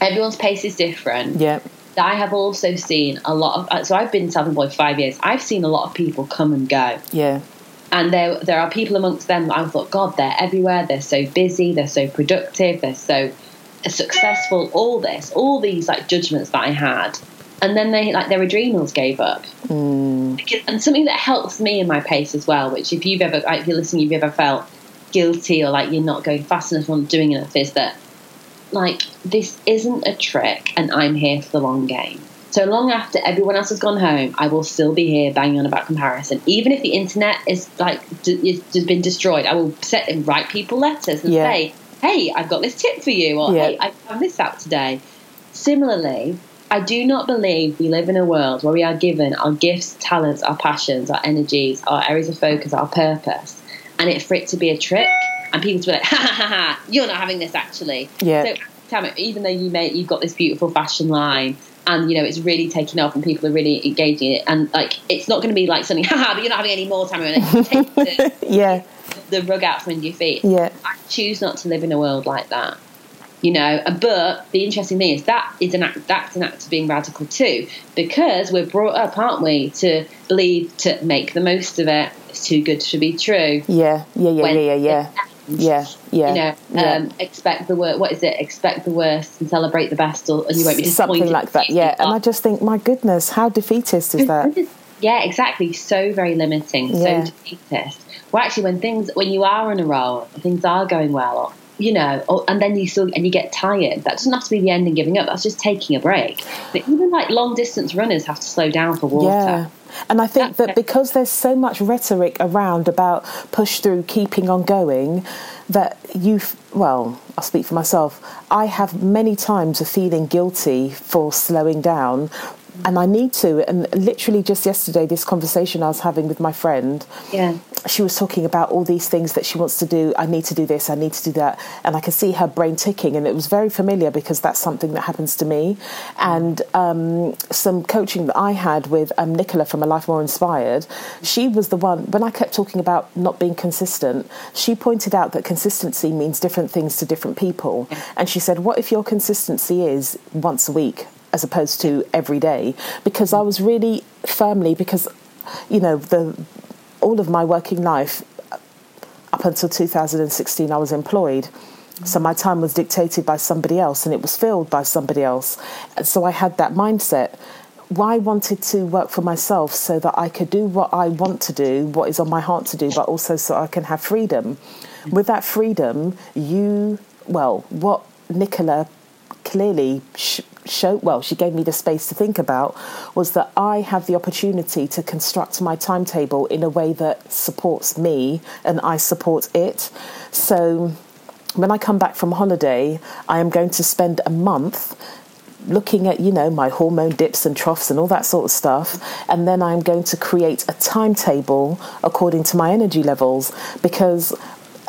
everyone's pace is different. Yeah. I have also seen a lot of. Uh, so I've been self-employed for five years. I've seen a lot of people come and go. Yeah. And there, there are people amongst them that I thought, God, they're everywhere. They're so busy. They're so productive. They're so successful. All this, all these like judgments that I had, and then they like their adrenals gave up. Mm. Because, and something that helps me in my pace as well, which if you've ever, if you're listening, you've ever felt guilty or like you're not going fast enough or not doing enough, is that like this isn't a trick and I'm here for the long game. So long after everyone else has gone home, I will still be here banging on about comparison. Even if the internet is like d- has been destroyed, I will set and write people letters and yeah. say, "Hey, I've got this tip for you," or yeah. "Hey, I found this out today." Similarly, I do not believe we live in a world where we are given our gifts, talents, our passions, our energies, our areas of focus, our purpose, and it for it to be a trick and people to be like, ha ha ha ha, you're not having this actually. Yeah. So, Tam, even though you may you've got this beautiful fashion line and you know it's really taking off and people are really engaging it and like it's not going to be like something haha but you're not having any more time. Take the, yeah. the rug out from under your feet. Yeah. I choose not to live in a world like that you know? Uh, but the interesting thing is that is an act that's an act of being radical too because we're brought up aren't we to believe to make the most of it it's too good to be true. Yeah. Yeah yeah yeah yeah yeah yeah, yeah. You know, yeah. Um, expect the worst. What is it? Expect the worst and celebrate the best, or and you won't be disappointed. Something like that. Yeah, and I just think, my goodness, how defeatist is that? yeah, exactly. So very limiting. Yeah. So defeatist. Well, actually, when things, when you are in a role, things are going well, or, you know, or, and then you still and you get tired. That doesn't have to be the end and giving up. That's just taking a break. But even like long distance runners have to slow down for water. Yeah. And I think that because there's so much rhetoric around about push through, keeping on going, that you, well, I'll speak for myself, I have many times a feeling guilty for slowing down and I need to. And literally just yesterday, this conversation I was having with my friend, yeah, she was talking about all these things that she wants to do. I need to do this. I need to do that, and I could see her brain ticking, and it was very familiar because that's something that happens to me. And um, some coaching that I had with um, Nicola from A Life More Inspired, she was the one when I kept talking about not being consistent. She pointed out that consistency means different things to different people, and she said, "What if your consistency is once a week?" As opposed to every day because I was really firmly because you know the all of my working life uh, up until 2016 I was employed. So my time was dictated by somebody else and it was filled by somebody else. So I had that mindset. Why wanted to work for myself so that I could do what I want to do, what is on my heart to do, but also so I can have freedom. With that freedom, you, well, what Nicola clearly sh- showed, well, she gave me the space to think about, was that I have the opportunity to construct my timetable in a way that supports me and I support it. So when I come back from holiday, I am going to spend a month looking at you know my hormone dips and troughs and all that sort of stuff and then i'm going to create a timetable according to my energy levels because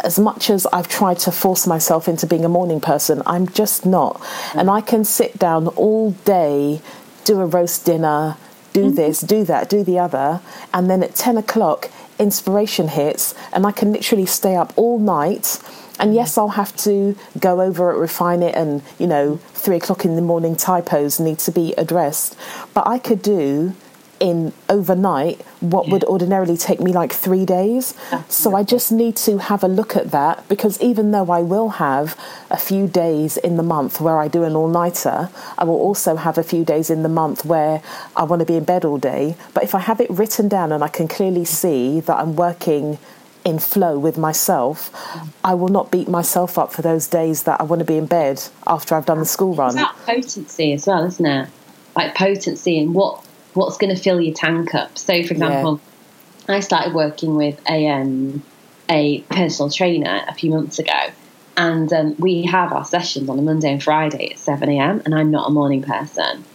as much as I've tried to force myself into being a morning person, I'm just not. Mm. And I can sit down all day, do a roast dinner, do mm. this, do that, do the other. And then at 10 o'clock, inspiration hits, and I can literally stay up all night. And mm. yes, I'll have to go over it, refine it, and you know, three o'clock in the morning typos need to be addressed. But I could do in overnight what would ordinarily take me like three days. So I just need to have a look at that because even though I will have a few days in the month where I do an all nighter, I will also have a few days in the month where I want to be in bed all day. But if I have it written down and I can clearly see that I'm working in flow with myself, I will not beat myself up for those days that I want to be in bed after I've done the school run. It's about potency as well, isn't it? Like potency and what what's going to fill your tank up. So, for example, yeah. I started working with a um, a personal trainer a few months ago, and um, we have our sessions on a Monday and Friday at seven a.m. And I'm not a morning person,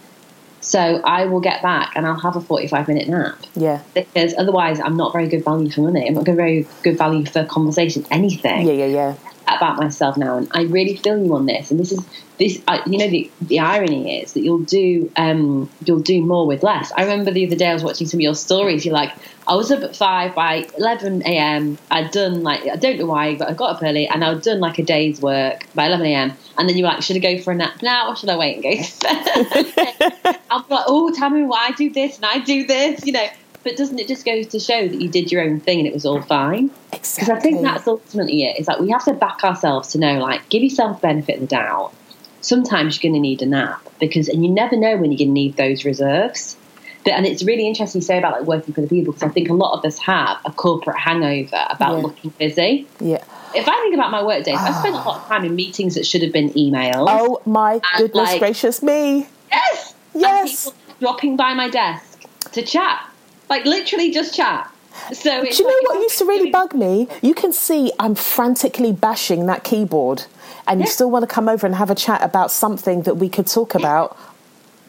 so I will get back and I'll have a forty-five minute nap. Yeah, because otherwise I'm not very good value for money. I'm not very good value for conversation, anything. Yeah, yeah, yeah about myself now, and I really feel you on this. And this is this, uh, you know, the the irony is that you'll do um, you'll do more with less. I remember the other day I was watching some of your stories. You're like, I was up at five by eleven a.m. I'd done like I don't know why, but I got up early and I'd done like a day's work by eleven a.m. And then you were like, should I go for a nap now or should I wait and go? I'm like, oh, tell me why I do this and I do this, you know. But doesn't it just go to show that you did your own thing and it was all fine? Because exactly. I think that's ultimately it. it. Is that we have to back ourselves to know, like, give yourself benefit of the doubt. Sometimes you're going to need a nap because, and you never know when you're going to need those reserves. But, and it's really interesting to say about like working for the people because I think a lot of us have a corporate hangover about Yeah. looking busy. Yeah. If I think about my work days, I ah. spend a lot of time in meetings that should have been emails. Oh my goodness like- gracious me. Yes. Yes. Dropping by my desk to chat, like literally just chat. So it's Do you know like- what used to really bug me? You can see I'm frantically bashing that keyboard, and you still want to come over and have a chat about something that we could talk about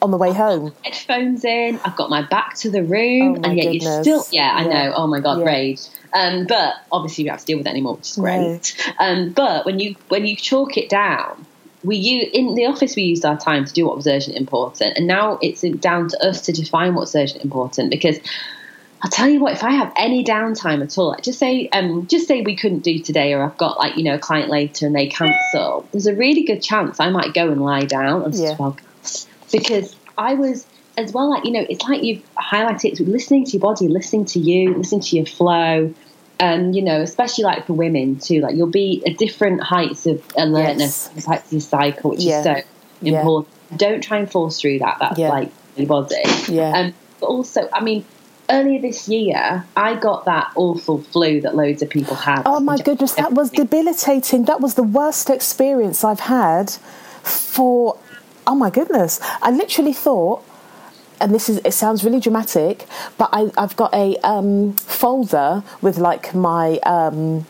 on the way home. headphones in. I've got my back to the room, Oh, and yet you still, yeah, I Yeah. know. Oh my god, Yeah. rage. Um, but obviously, you don't have to deal with it anymore, which is No. great. Um, but when you when you chalk it down, we use in the office we used our time to do what was urgent important, and now it's down to us to define what's urgent important because. I'll tell you what, if I have any downtime at all, like just say, um, just say we couldn't do today, or I've got like you know a client later and they cancel. There's a really good chance I might go and lie down and Yeah. because I was as well. Like you know, it's like you've highlighted it, listening to your body, listening to you, listening to your flow, and you know, especially like for women too. Like you'll be at different heights of alertness, Yes. heights of your cycle, which Yeah. is so Yeah. important. Don't try and force through that. That's Yeah. like your body. Yeah. Um, but also, I mean, earlier this year, I got that awful flu that loads of people had. Oh my goodness, that was debilitating. That was the worst experience I've had for. Oh my goodness, I literally thought. And this is, it sounds really dramatic, but I, I've got a um, folder with like my um,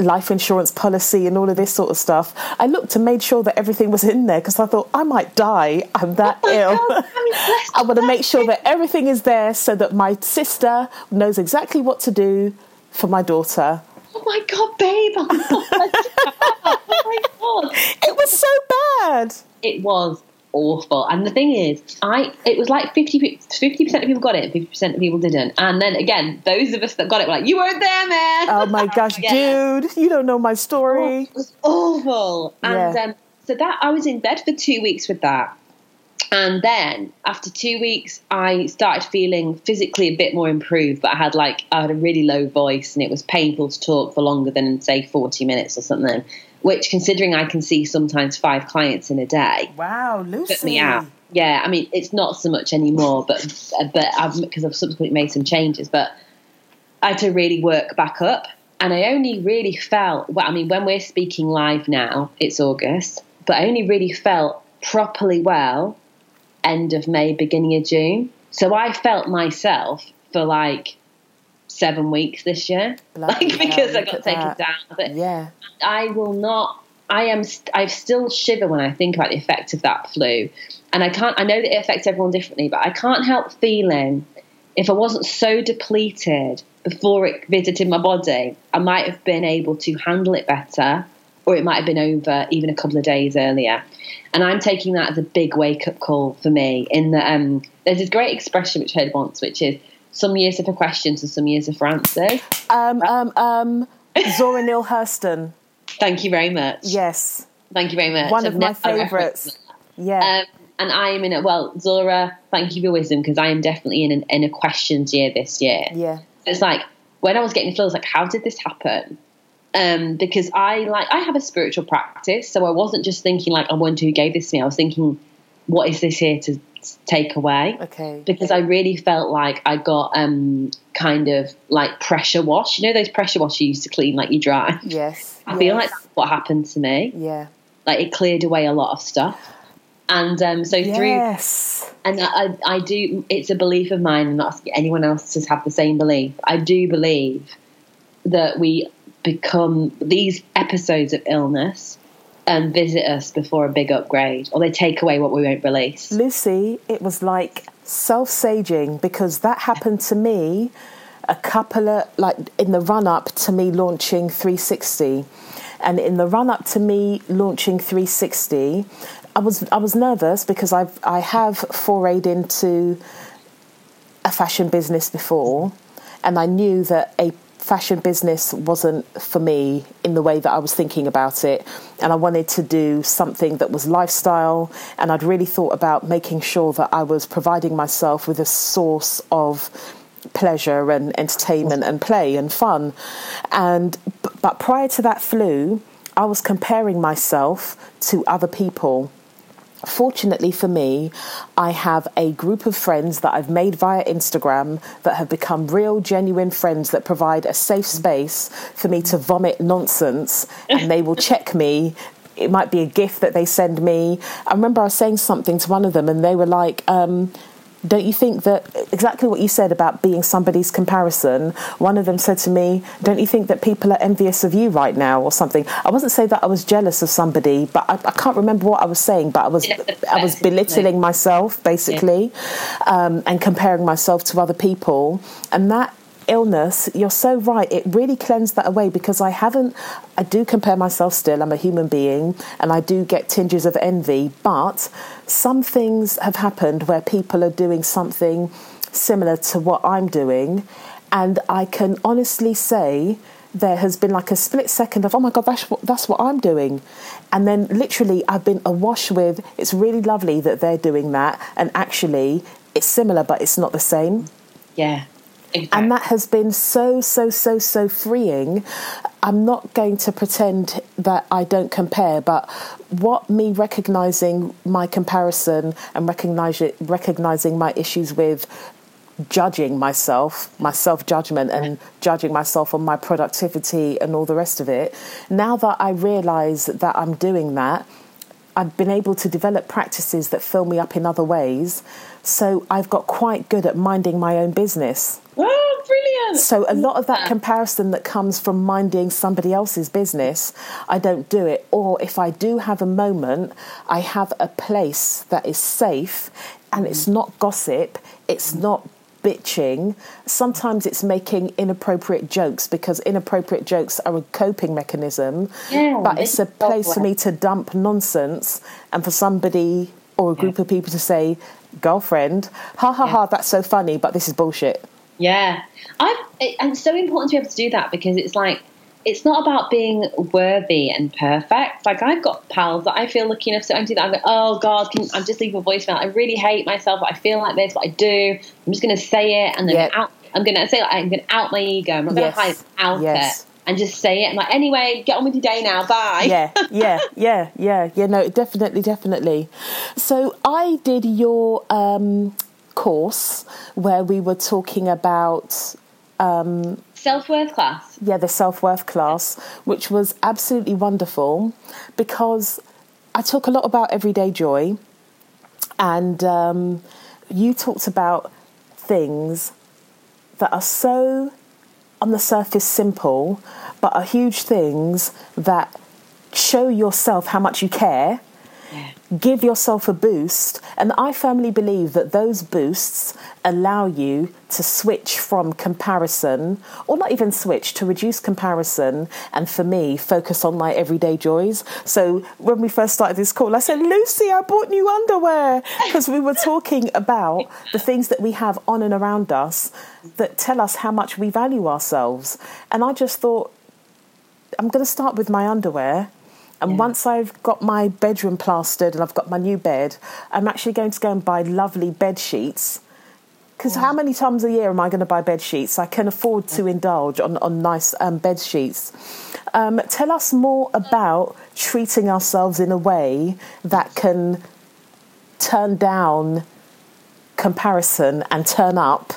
life insurance policy and all of this sort of stuff. I looked and made sure that everything was in there because I thought I might die. I'm that Oh ill. God, I want to make sure that everything is there so that my sister knows exactly what to do for my daughter. Oh my god, babe! Oh my god! It was so bad. It was awful. And the thing is, I it was like 50 percent of people got it, fifty percent of people didn't. And then again, those of us that got it were like, "You weren't there, man." Oh my gosh, Yeah. dude, you don't know my story. It was awful. And Yeah. um, so that I was in bed for two weeks with that. And then after two weeks, I started feeling physically a bit more improved, but I had like I had a really low voice, and it was painful to talk for longer than say forty minutes or something. Which, considering I can see sometimes five clients in a day, Wow, Lucy. put me out. Yeah, I mean it's not so much anymore, but uh, but I've because I've subsequently made some changes, but I had to really work back up, and I only really felt. Well, I mean, when we're speaking live now, it's August, but I only really felt properly well end of May, beginning of June. So I felt myself for like seven weeks this year, Bloody like because hell, I got taken that. down. But Yeah. I will not. I am. I still shiver when I think about the effect of that flu, and I can't. I know that it affects everyone differently, but I can't help feeling if I wasn't so depleted before it visited my body, I might have been able to handle it better or it might have been over even a couple of days earlier. And I'm taking that as a big wake up call for me. In that, um, there's this great expression which I heard once, which is some years are for questions and some years are for answers. Um, um, um, Zora Neale Hurston. Thank you very much. Yes. Thank you very much. One of I've my favourites. Yeah. Um, and I am in a well, Zora. Thank you for wisdom because I am definitely in an, in a questions year this year. Yeah. It's like when I was getting the flow, was like, how did this happen? Um, because I like I have a spiritual practice, so I wasn't just thinking like I wonder who gave this to me. I was thinking, what is this here to take away? Okay. Because I really felt like I got um, kind of like pressure wash. You know those pressure wash you used to clean like you dry. Yes. I yes. feel like that's what happened to me. Yeah. Like it cleared away a lot of stuff. And um, so through, yes. and I, I do, it's a belief of mine, and not anyone else to have the same belief. I do believe that we become these episodes of illness and visit us before a big upgrade, or they take away what we won't release. Lucy, it was like self saging because that happened to me a couple of like in the run up to me launching 360 and in the run up to me launching 360 I was I was nervous because I've I have forayed into a fashion business before and I knew that a fashion business wasn't for me in the way that I was thinking about it. And I wanted to do something that was lifestyle. And I'd really thought about making sure that I was providing myself with a source of pleasure and entertainment and play and fun. And but prior to that flu, I was comparing myself to other people Fortunately for me, I have a group of friends that I've made via Instagram that have become real, genuine friends that provide a safe space for me to vomit nonsense and they will check me. It might be a gift that they send me. I remember I was saying something to one of them and they were like, um, don't you think that exactly what you said about being somebody's comparison? One of them said to me, Don't you think that people are envious of you right now or something? I wasn't saying that I was jealous of somebody, but I, I can't remember what I was saying, but I was I was belittling myself basically um, and comparing myself to other people. And that illness, you're so right. It really cleansed that away because I haven't, I do compare myself still. I'm a human being and I do get tinges of envy, but some things have happened where people are doing something similar to what I'm doing. And I can honestly say, there has been like a split second of oh my god that's what that's what I'm doing and then literally I've been awash with it's really lovely that they're doing that and actually it's similar but it's not the same yeah Exactly. And that has been so, so, so, so freeing. I'm not going to pretend that I don't compare, but what me recognizing my comparison and recognize it, recognizing my issues with judging myself, my self judgment, and judging myself on my productivity and all the rest of it. Now that I realize that I'm doing that, I've been able to develop practices that fill me up in other ways. So I've got quite good at minding my own business. Oh, brilliant. So a lot of that comparison that comes from minding somebody else's business, I don't do it. Or if I do have a moment, I have a place that is safe and it's not gossip, it's not bitching. Sometimes it's making inappropriate jokes because inappropriate jokes are a coping mechanism. Yeah, but it's a place for me to dump nonsense and for somebody or a group yeah. of people to say, girlfriend, ha ha yeah. ha, that's so funny, but this is bullshit. Yeah, I and it's so important to be able to do that because it's like it's not about being worthy and perfect. Like I've got pals that I feel lucky enough to do that. I go, oh God, can, I'm just leaving a voicemail. I really hate myself. I feel like this, but I do. I'm just going to say it, and then yep. out, I'm going to say like, I'm going to out my ego. I'm not going to hide out yes. it. And just say it. I'm like, anyway, get on with your day now. Bye. Yeah, yeah, yeah, yeah, yeah. No, definitely, definitely. So I did your um, course where we were talking about um, self worth class. Yeah, the self worth class, which was absolutely wonderful because I talk a lot about everyday joy, and um, you talked about things that are so on the surface simple, but are huge things that show yourself how much you care give yourself a boost. And I firmly believe that those boosts allow you to switch from comparison, or not even switch, to reduce comparison. And for me, focus on my everyday joys. So when we first started this call, I said, Lucy, I bought new underwear because we were talking about the things that we have on and around us that tell us how much we value ourselves. And I just thought, I'm going to start with my underwear. And yeah. once I've got my bedroom plastered and I've got my new bed, I'm actually going to go and buy lovely bed sheets. Because how many times a year am I going to buy bed sheets? I can afford to indulge on, on nice um, bed sheets. Um, tell us more about treating ourselves in a way that can turn down comparison and turn up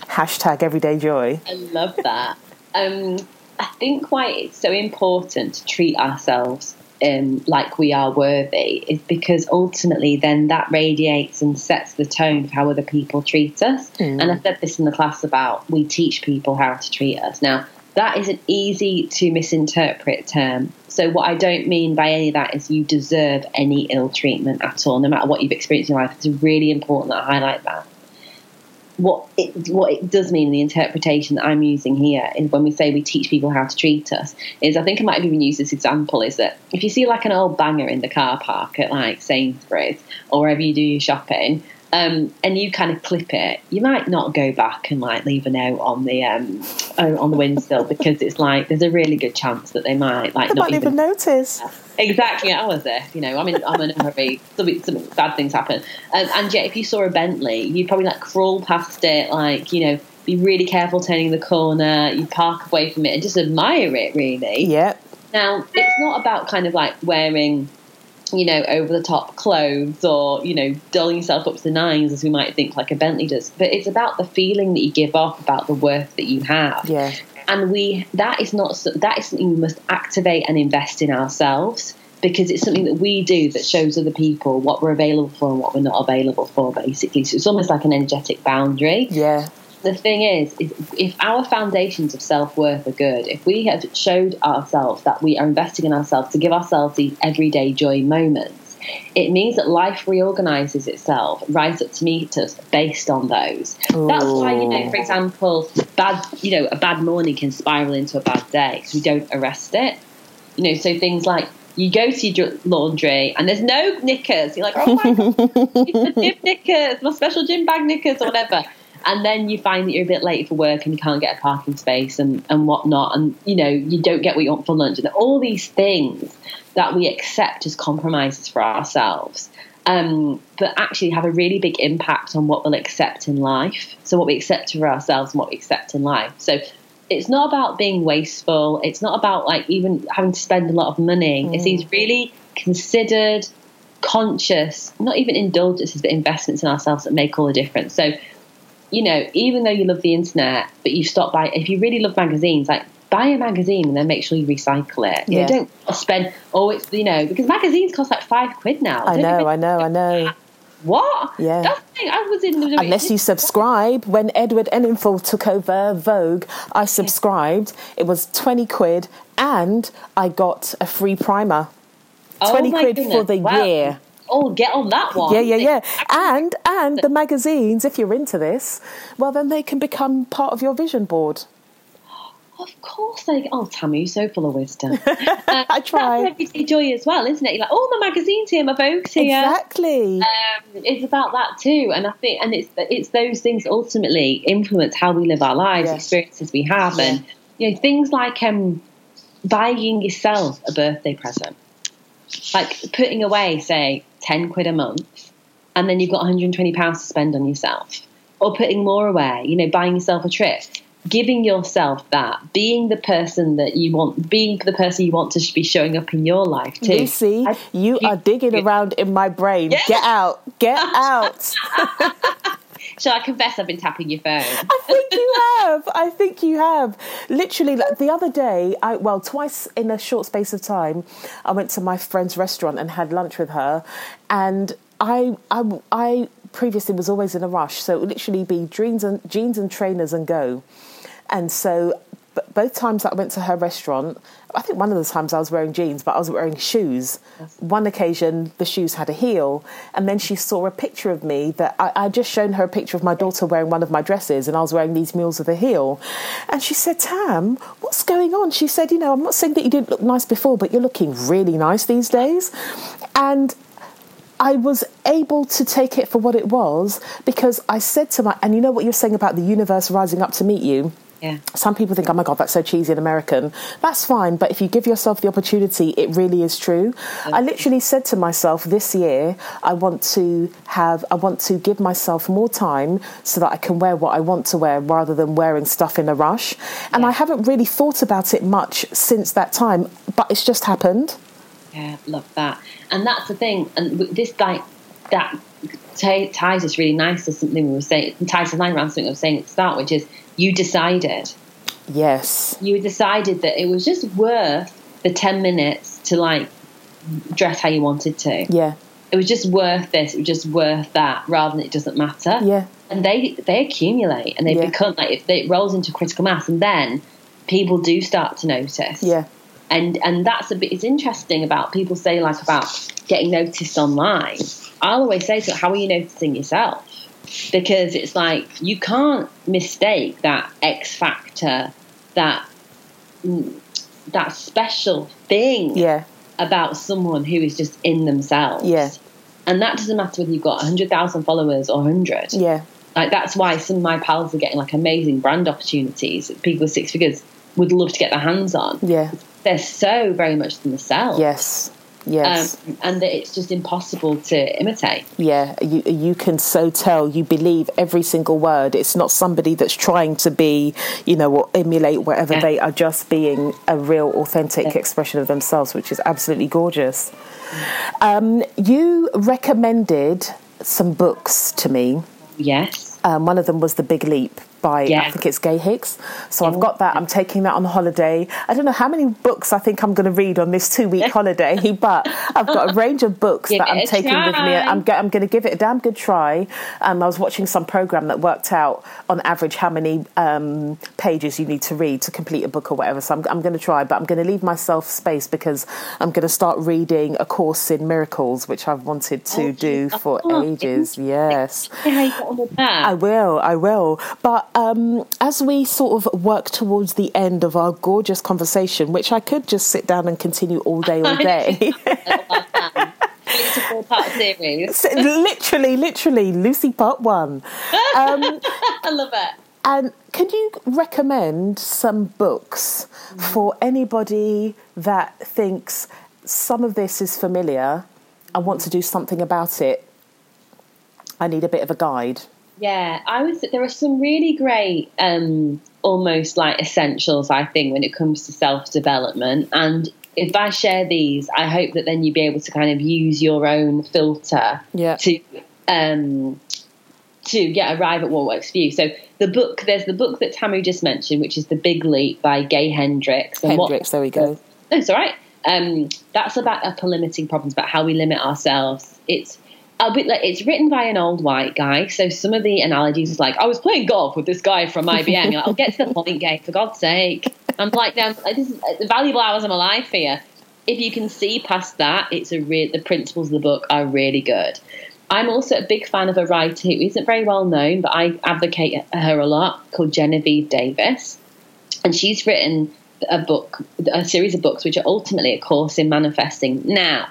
hashtag everyday joy. I love that. Um, I think why it's so important to treat ourselves um, like we are worthy is because ultimately then that radiates and sets the tone for how other people treat us. Mm. And I said this in the class about we teach people how to treat us. Now, that is an easy to misinterpret term. So, what I don't mean by any of that is you deserve any ill treatment at all, no matter what you've experienced in your life. It's really important that I highlight that what it what it does mean in the interpretation that I'm using here is when we say we teach people how to treat us is I think I might have even used this example is that if you see like an old banger in the car park at like Sainsbury's or wherever you do your shopping um, and you kind of clip it, you might not go back and like leave a note on the um, on the windshield because it's like there's a really good chance that they might like they not might even, even notice. Exactly, I was there. You know, I mean, I'm in a hurry. Some, some bad things happen, um, and yet if you saw a Bentley, you'd probably like crawl past it, like you know, be really careful turning the corner. You park away from it and just admire it, really. Yeah. Now, it's not about kind of like wearing you know, over the top clothes or, you know, dulling yourself up to the nines as we might think like a Bentley does. But it's about the feeling that you give off about the worth that you have. Yeah. And we that is not that is something we must activate and invest in ourselves because it's something that we do that shows other people what we're available for and what we're not available for basically. So it's almost like an energetic boundary. Yeah the thing is, is if our foundations of self worth are good, if we have showed ourselves that we are investing in ourselves to give ourselves these everyday joy moments, it means that life reorganizes itself right up to meet us based on those. Ooh. That's why, you know, for example, bad, you know, a bad morning can spiral into a bad day because we don't arrest it. You know, so things like you go to your laundry and there's no knickers. You're like, oh my god, gym knickers, my special gym bag knickers or whatever and then you find that you're a bit late for work and you can't get a parking space and, and whatnot. And you know you don't get what you want for lunch. And all these things that we accept as compromises for ourselves um, but actually have a really big impact on what we'll accept in life. So what we accept for ourselves and what we accept in life. So it's not about being wasteful. It's not about like even having to spend a lot of money. Mm. it's these really considered conscious not even indulgences but investments in ourselves that make all the difference. So you know, even though you love the internet, but you stop by, if you really love magazines, like buy a magazine and then make sure you recycle it. Yeah. You don't spend, oh, it's, you know, because magazines cost like five quid now. I know, I know, I know. What? Yeah. That's the thing. I was in the. Unless you subscribe. When Edward Enninful took over Vogue, I subscribed. It was 20 quid and I got a free primer. 20 oh quid goodness. for the wow. year oh, get on that one. Yeah, yeah, yeah. And and the magazines, if you're into this, well, then they can become part of your vision board. Of course they. Oh, Tammy, you're so full of wisdom. Uh, I try. That's everyday joy as well, isn't it? You're like, oh, the magazines here, my Vogue's here. Exactly. Um, it's about that too, and I think, and it's it's those things ultimately influence how we live our lives, yes. experiences we have, yeah. and you know things like um, buying yourself a birthday present like putting away, say, 10 quid a month, and then you've got 120 pounds to spend on yourself, or putting more away, you know, buying yourself a trip, giving yourself that, being the person that you want, being the person you want to be showing up in your life too. Lucy, you, you are digging around in my brain. Yeah. Get out, get out. Shall I confess I've been tapping your phone? I think you have. I think you have. Literally, like the other day, I well, twice in a short space of time, I went to my friend's restaurant and had lunch with her, and I, I, I previously was always in a rush, so it would literally be jeans and jeans and trainers and go, and so. But both times that I went to her restaurant, I think one of the times I was wearing jeans, but I was wearing shoes. One occasion, the shoes had a heel, and then she saw a picture of me that I, I just shown her a picture of my daughter wearing one of my dresses, and I was wearing these mules with a heel. And she said, Tam, what's going on? She said, You know, I'm not saying that you didn't look nice before, but you're looking really nice these days. And I was able to take it for what it was because I said to my, and you know what you're saying about the universe rising up to meet you? Yeah. Some people think, oh my God, that's so cheesy and American. That's fine, but if you give yourself the opportunity, it really is true. I literally said to myself this year, I want to have, I want to give myself more time so that I can wear what I want to wear rather than wearing stuff in a rush. And Yeah. I haven't really thought about it much since that time, but it's just happened. Yeah, love that. And that's the thing. And this like that t- ties us really nice to something we were saying. Ties us line around something I was saying at the start, which is you decided. Yes. You decided that it was just worth the ten minutes to like dress how you wanted to. Yeah. It was just worth this. It was just worth that, rather than it doesn't matter. Yeah. And they they accumulate and they Yeah. become like if it rolls into critical mass, and then people do start to notice Yeah. and and that's a bit it's interesting about people say like about getting noticed online i'll always say to how are you noticing yourself because it's like you can't mistake that x factor that mm, that special thing Yeah. about someone who is just in themselves Yeah. and that doesn't matter whether you've got 100000 followers or 100 Yeah. like that's why some of my pals are getting like amazing brand opportunities people with six figures would love to get their hands on Yeah. they're so very much themselves. Yes. Yes. Um, and that it's just impossible to imitate. Yeah, you you can so tell. You believe every single word. It's not somebody that's trying to be, you know, or emulate whatever. Yeah. They are just being a real, authentic Yeah. expression of themselves, which is absolutely gorgeous. Um, you recommended some books to me. Yes. Um, one of them was The Big Leap by Yeah. I think it's Gay Hicks. So I've got that. I'm taking that on holiday. I don't know how many books I think I'm going to read on this two week holiday, but I've got a range of books that I'm taking with me. I'm, I'm going to give it a damn good try. Um, I was watching some program that worked out on average how many um, pages you need to read to complete a book or whatever. So I'm, I'm going to try, but I'm going to leave myself space because I'm going to start reading a course in miracles, which I've wanted to Oh, do for Oh, ages. Yes. See how you got on with that? I will, I will. But um, as we sort of work towards the end of our gorgeous conversation, which I could just sit down and continue all day, all day. it's a four part series. literally, literally, Lucy Part One. Um, I love it. and can you recommend some books for anybody that thinks some of this is familiar? I want to do something about it. I need a bit of a guide. Yeah, I would. There are some really great, um, almost like essentials. I think when it comes to self development, and if I share these, I hope that then you'll be able to kind of use your own filter Yeah. to um, to yeah arrive at what works for you. So the book, there's the book that Tamu just mentioned, which is The Big Leap by Gay Hendricks. And what- Hendricks, there we go. no, it's all right. Um, that's about upper limiting problems, about how we limit ourselves. It's like it's written by an old white guy, so some of the analogies is like I was playing golf with this guy from IBM. Like, I'll get to the point, gay, for God's sake. I'm like, now this is uh, the valuable hours of my life here. If you can see past that, it's a. The principles of the book are really good. I'm also a big fan of a writer who isn't very well known, but I advocate her a lot, called Genevieve Davis and she's written a book, a series of books, which are ultimately a course in manifesting. Now,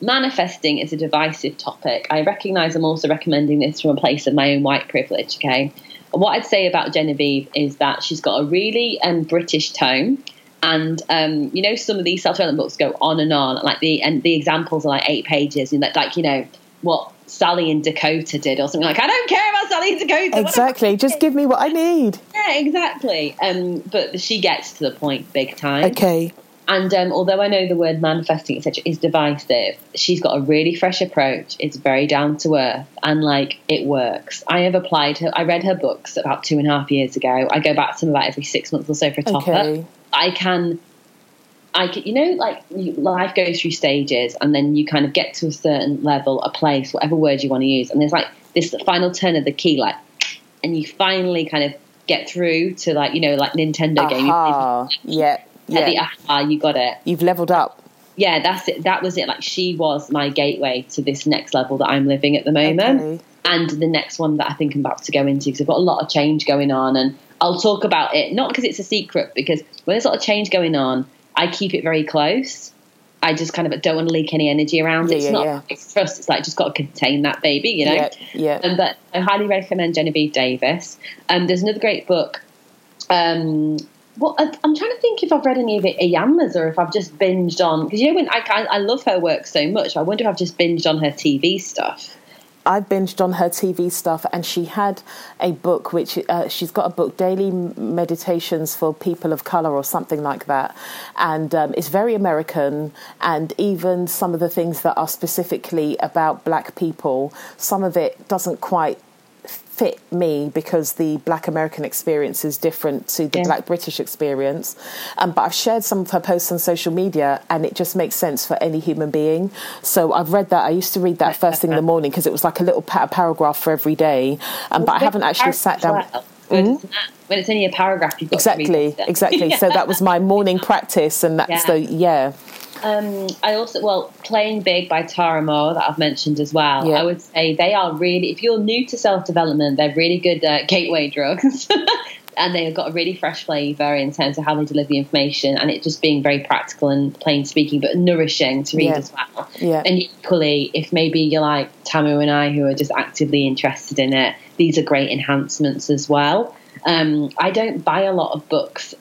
manifesting is a divisive topic. I recognise I'm also recommending this from a place of my own white privilege. Okay, what I'd say about Genevieve is that she's got a really um, British tone. And um, you know, some of these self-development books go on and on. Like the and the examples are like eight pages, and that like you know what Sally and Dakota did, or something like. I don't care about Sally and Dakota. Exactly. Just give me what I need. yeah, exactly. Um, but she gets to the point big time. Okay. And um, although I know the word manifesting, etc., is divisive, she's got a really fresh approach. It's very down to earth, and like it works. I have applied her. I read her books about two and a half years ago. I go back to them about every six months or so for a top Okay. up. I can. I can, you know, like life goes through stages, and then you kind of get to a certain level, a place, whatever word you want to use, and there's like this final turn of the key, like, and you finally kind of get through to like you know like Nintendo game. Aha. Yeah. At the you got it. You've leveled up. Yeah, that's it. That was it. Like she was my gateway to this next level that I'm living at the moment, Okay. and the next one that I think I'm about to go into because I've got a lot of change going on, and I'll talk about it not because it's a secret, because when there's a lot of change going on, I keep it very close. I just kind of don't want to leak any energy around. Yeah, it's yeah, not yeah. it's for. It's like just got to contain that baby, you know. Yeah. Yeah. Um, but I highly recommend Genevieve Davis. Um, there's another great book. Um, well, I'm trying to think if I've read any of it Iyanla's or if I've just binged on because you know when I, I I love her work so much. I wonder if I've just binged on her TV stuff. I've binged on her TV stuff, and she had a book which uh, she's got a book, Daily Meditations for People of Color, or something like that. And um, it's very American, and even some of the things that are specifically about black people, some of it doesn't quite fit me because the black American experience is different to the Yeah. black British experience. Um, but I've shared some of her posts on social media and it just makes sense for any human being. So I've read that. I used to read that first thing in the morning because it was like a little pa- paragraph for every day. Um, but I haven't actually sat down. Well, when, it's not- when it's only a paragraph, you've got to read Exactly, exactly. So that was my morning practice, and that's Yeah. the yeah, Um, I also, well, Playing Big by Tara Mohr that I've mentioned as well. Yeah. I would say they are really, if you're new to self development, they're really good uh, gateway drugs. and they've got a really fresh flavour in terms of how they deliver the information and it just being very practical and plain speaking, but nourishing to read Yeah. as well. Yeah. And equally, if maybe you're like Tamu and I who are just actively interested in it, these are great enhancements as well. Um, I don't buy a lot of books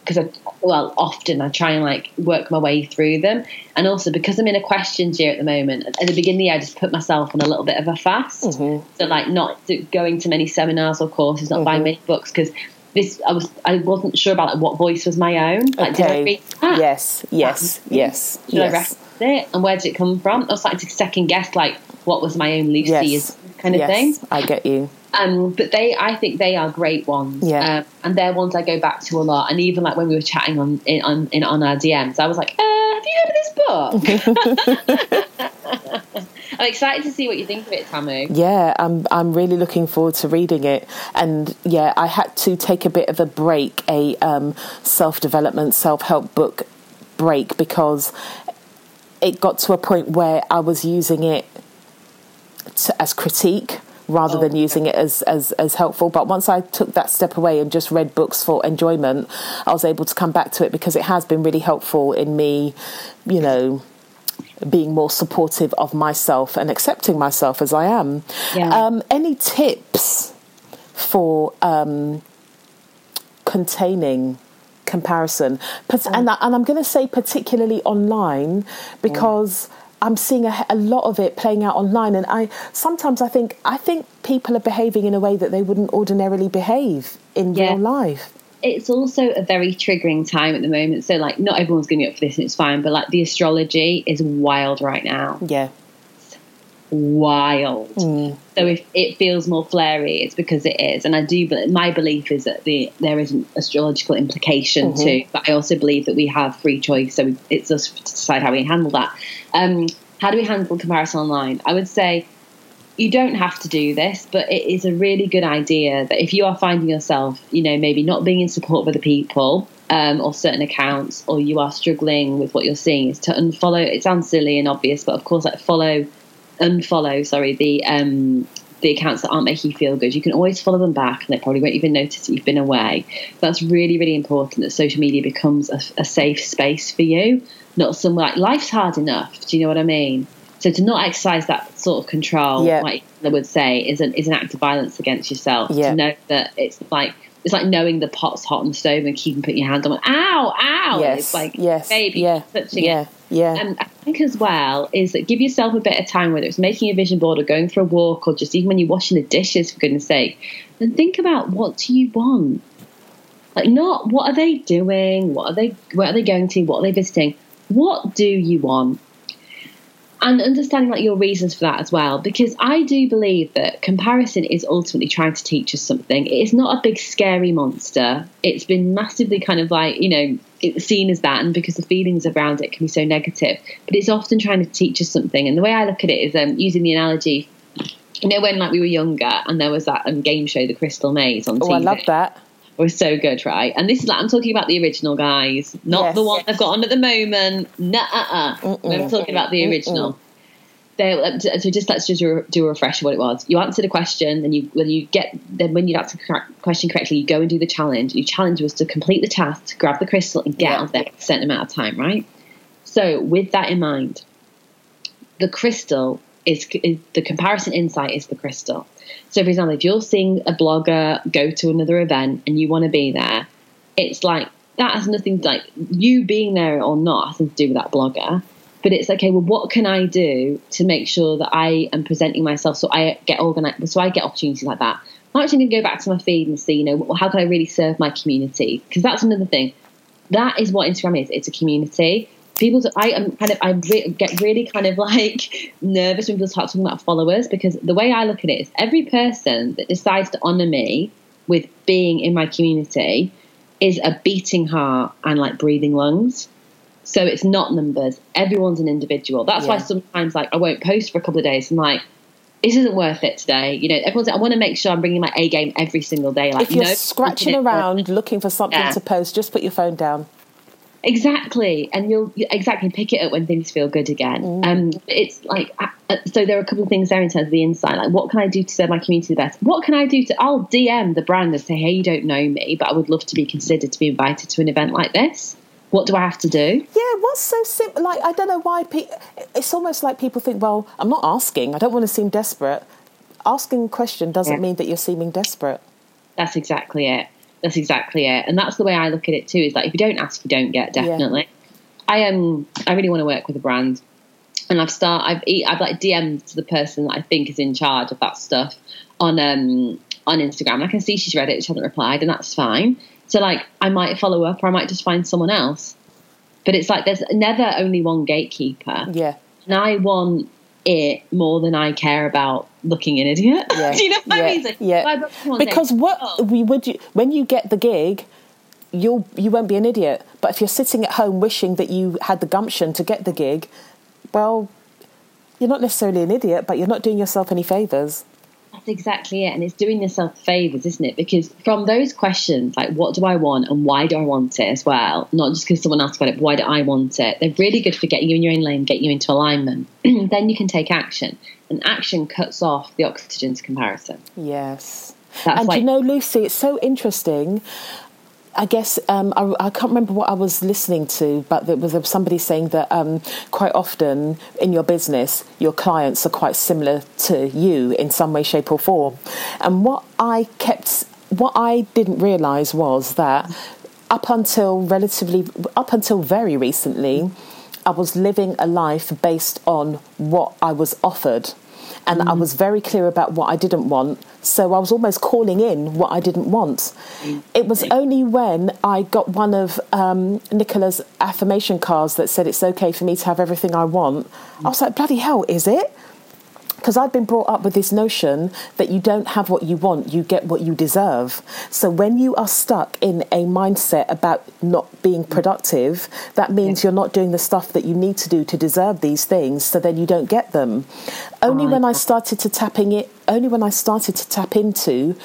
because I, well, often I try and like work my way through them, and also because I'm in a questions year at the moment. At the beginning of the year, I just put myself on a little bit of a fast, Mm-hmm. so like not going to many seminars or courses, not buying many books because. This I was I wasn't sure about like, what voice was my own. Like, did I okay, read that? yes, yes, yes, Should I yes, rest it? And where did it come from? I was starting to second guess like what was my own Lucy yes, is kind of yes, thing. I get you. Um, but they, I think they are great ones. Yeah. Um, and they're ones I go back to a lot. And even like when we were chatting on in on, in, on our DMs, I was like, uh, "Have you heard of this book?" I'm excited to see what you think of it, Tamu. Yeah, I'm I'm really looking forward to reading it. And yeah, I had to take a bit of a break, a um, self development, self help book break because it got to a point where I was using it as critique rather Oh, than using it as, as as helpful. But once I took that step away and just read books for enjoyment, I was able to come back to it because it has been really helpful in me, you know, being more supportive of myself and accepting myself as I am. Yeah. Um, any tips for um, containing comparison? And, I, and I'm going to say particularly online because. I'm seeing a, a lot of it playing out online, and I sometimes I think I think people are behaving in a way that they wouldn't ordinarily behave in Yeah. real life. It's also a very triggering time at the moment. So like, not everyone's going to be up for this, and it's fine. But like, the astrology is wild right now. Yeah, wild. Mm. So if it feels more flary, it's because it is. And I do. But my belief is that the there is an astrological implication Mm-hmm. too. But I also believe that we have free choice. So it's us to decide how we handle that. Um, how do we handle comparison online? I would say you don't have to do this, but it is a really good idea that if you are finding yourself, you know, maybe not being in support of other people um, or certain accounts, or you are struggling with what you're seeing, is to unfollow. It sounds silly and obvious, but of course, like follow, unfollow. Sorry, the um, the accounts that aren't making you feel good. You can always follow them back, and they probably won't even notice that you've been away. That's really, really important that social media becomes a, a safe space for you, not somewhere like life's hard enough. Do you know what I mean? So to not exercise that sort of control, Yeah. like I would say, is an is an act of violence against yourself. Yeah. To know that it's like it's like knowing the pot's hot on the stove and keeping putting your hand on it. Ow, ow! yes, It's like yes, baby yeah, touching yeah, it. Yeah. And I think as well is that give yourself a bit of time, whether it's making a vision board or going for a walk or just even when you're washing the dishes, for goodness sake, and think about what do you want. Like not what are they doing, what are they where are they going to, what are they visiting? What do you want? And understanding like your reasons for that as well, because I do believe that comparison is ultimately trying to teach us something. It is not a big scary monster. It's been massively kind of like, you know, it's seen as that and because the feelings around it can be so negative. But it's often trying to teach us something. And the way I look at it is um, using the analogy you know when like we were younger and there was that um, game show, The Crystal Maze on TV. Oh, I love that. Was so good, right? And this is like I'm talking about the original guys, not Yes. the one they've got on at the moment. Nah, uh, uh. I'm talking about the original. They, so just let's just do a- do a refresher what it was. You answered a question, then you when you get then when you answer the question correctly, you go and do the challenge. Your challenge was to complete the task, to grab the crystal, and get Yeah. out of there a certain amount of time, right? So with that in mind, the crystal is, is the comparison insight is the crystal. So, for example, if you're seeing a blogger go to another event and you want to be there, it's like that has nothing like you being there or not has nothing to do with that blogger. But it's okay. Well, what can I do to make sure that I am presenting myself so I get organized, so I get opportunities like that? I'm actually going to go back to my feed and see, you know, how can I really serve my community? Because that's another thing. That is what Instagram is. It's a community. People, I am kind of, I re- get really kind of like nervous when people start talking about followers because the way I look at it is every person that decides to honor me with being in my community is a beating heart and like breathing lungs. So it's not numbers. Everyone's an individual. That's why sometimes like I won't post for a couple of days. I'm like, this isn't worth it today. You know, everyone's. I want to make sure I'm bringing my A game every single day. Like, If you're no, scratching around looking for something Yeah. to post, just put your phone down. Exactly, and you'll exactly pick it up when things feel good again. Um, it's like uh, uh, so. There are a couple of things there in terms of the insight. Like, what can I do to serve my community the best? What can I do to? I'll DM the brand and say, "Hey, you don't know me, but I would love to be considered to be invited to an event like this. What do I have to do?" Yeah, what's so simple? Like, I don't know why. Pe- it's almost like people think, well, I'm not asking. I don't want to seem desperate. Asking a question doesn't Yeah. mean that you're seeming desperate. That's exactly it. That's exactly it. And that's the way I look at it too. Is like if you don't ask, you don't get. Definitely. I um I really want to work with a brand, and I've start I've e- I've like DM'd to the person that I think is in charge of that stuff on um on Instagram. And I can see she's read it, she hasn't replied, and that's fine. So like I might follow up, or I might just find someone else. But it's like there's never only one gatekeeper, Yeah. and I want it more than I care about looking an idiot. Yeah. Do you know what yeah. I mean? Like, yeah. Because what "Oh, we would you when you get the gig, you'll you won't be an idiot. But if you're sitting at home wishing that you had the gumption to get the gig, well, you're not necessarily an idiot, but you're not doing yourself any favors. That's exactly it. And it's doing yourself favors, isn't it? Because from those questions, like what do I want and why do I want it as well, not just because someone else got it, why do I want it? They're really good for getting you in your own lane, get you into alignment. then you can take action. And action cuts off the oxygen to comparison. Yes. That's and like you know, Lucy, it's so interesting. I guess um, I, I can't remember what I was listening to, but there was somebody saying that um, quite often in your business, your clients are quite similar to you in some way, shape, or form. And what I kept, what I didn't realise was that up until relatively, up until very recently, I was living a life based on what I was offered and I was very clear about what I didn't want. So I was almost calling in what I didn't want. It was only when I got one of um, Nicola's affirmation cards that said it's okay for me to have everything I want. I was like, bloody hell, is it? Because I'd been brought up with this notion that you don't have what you want, you get what you deserve. So when you are stuck in a mindset about not being productive, that means you're not doing the stuff that you need to do to deserve these things, so then you don't get them. Only when I started to tapping it, only when I started to tap into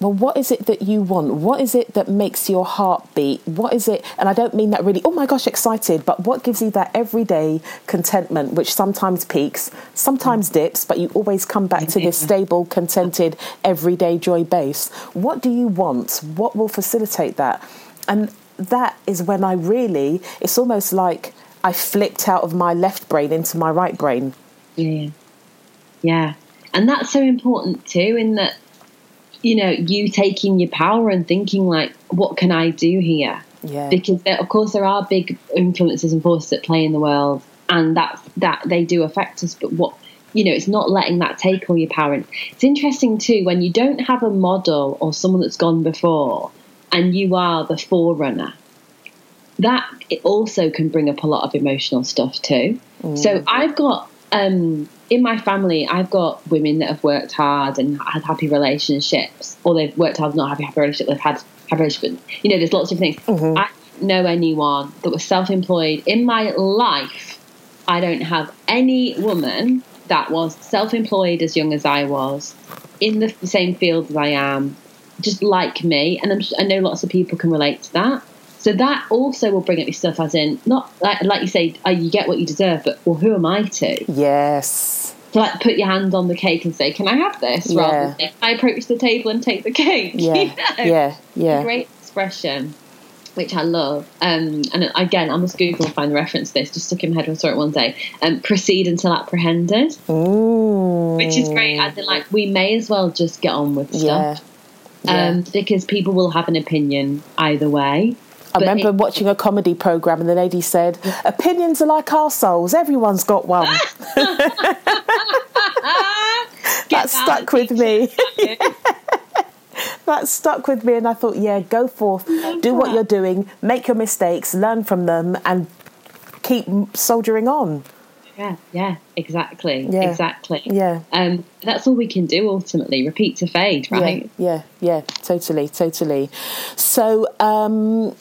well, what is it that you want? What is it that makes your heart beat? What is it? And I don't mean that really, oh my gosh, excited, but what gives you that everyday contentment, which sometimes peaks, sometimes mm. dips, but you always come back to this mm-hmm. stable, contented, everyday joy base? What do you want? What will facilitate that? And that is when I really, it's almost like I flipped out of my left brain into my right brain. Yeah. Yeah. And that's so important too, in that, you know, you taking your power and thinking, like, what can I do here? Yeah. Because, there, of course, there are big influences and forces at play in the world, and that, that they do affect us. But what, you know, it's not letting that take all your power. And it's interesting too, when you don't have a model or someone that's gone before and you are the forerunner, that it also can bring up a lot of emotional stuff too. So mm. I've got um, in my family, I've got women that have worked hard and had happy relationships, or they've worked hard, and not happy, happy relationship, they've had happy relationship. You know, there's lots of things. I don't know anyone that was self-employed in my life. I don't have any woman that was self employed as young as I was, in the same field as I am, just like me. And I'm, I know lots of people can relate to that. So that also will bring up your stuff, as in, not like, like you say, oh, you get what you deserve, but well, who am I to? Yes. To like put your hand on the cake and say, can I have this? Yeah. Rather than I approach the table and take the cake. Yeah. you know? Yeah. Yeah. Great expression. Which I love, um, and again, I must Google and find the reference to this. Just stuck in my head when I saw it one day. Um, proceed until apprehended, Ooh. which is great. As in, like, we may as well just get on with Yeah. stuff, Yeah. um, because people will have an opinion either way. I But remember it- watching a comedy program and the lady said, "Opinions are like our souls. Everyone's got one." that stuck with me. that stuck with me, and I thought, yeah, go forth, do what you're doing, make your mistakes, learn from them, and keep soldiering on. Yeah, yeah, exactly, Yeah. exactly. Yeah. Um, that's all we can do ultimately. Repeat to fade, right? Yeah, yeah, yeah, totally, totally. So, um,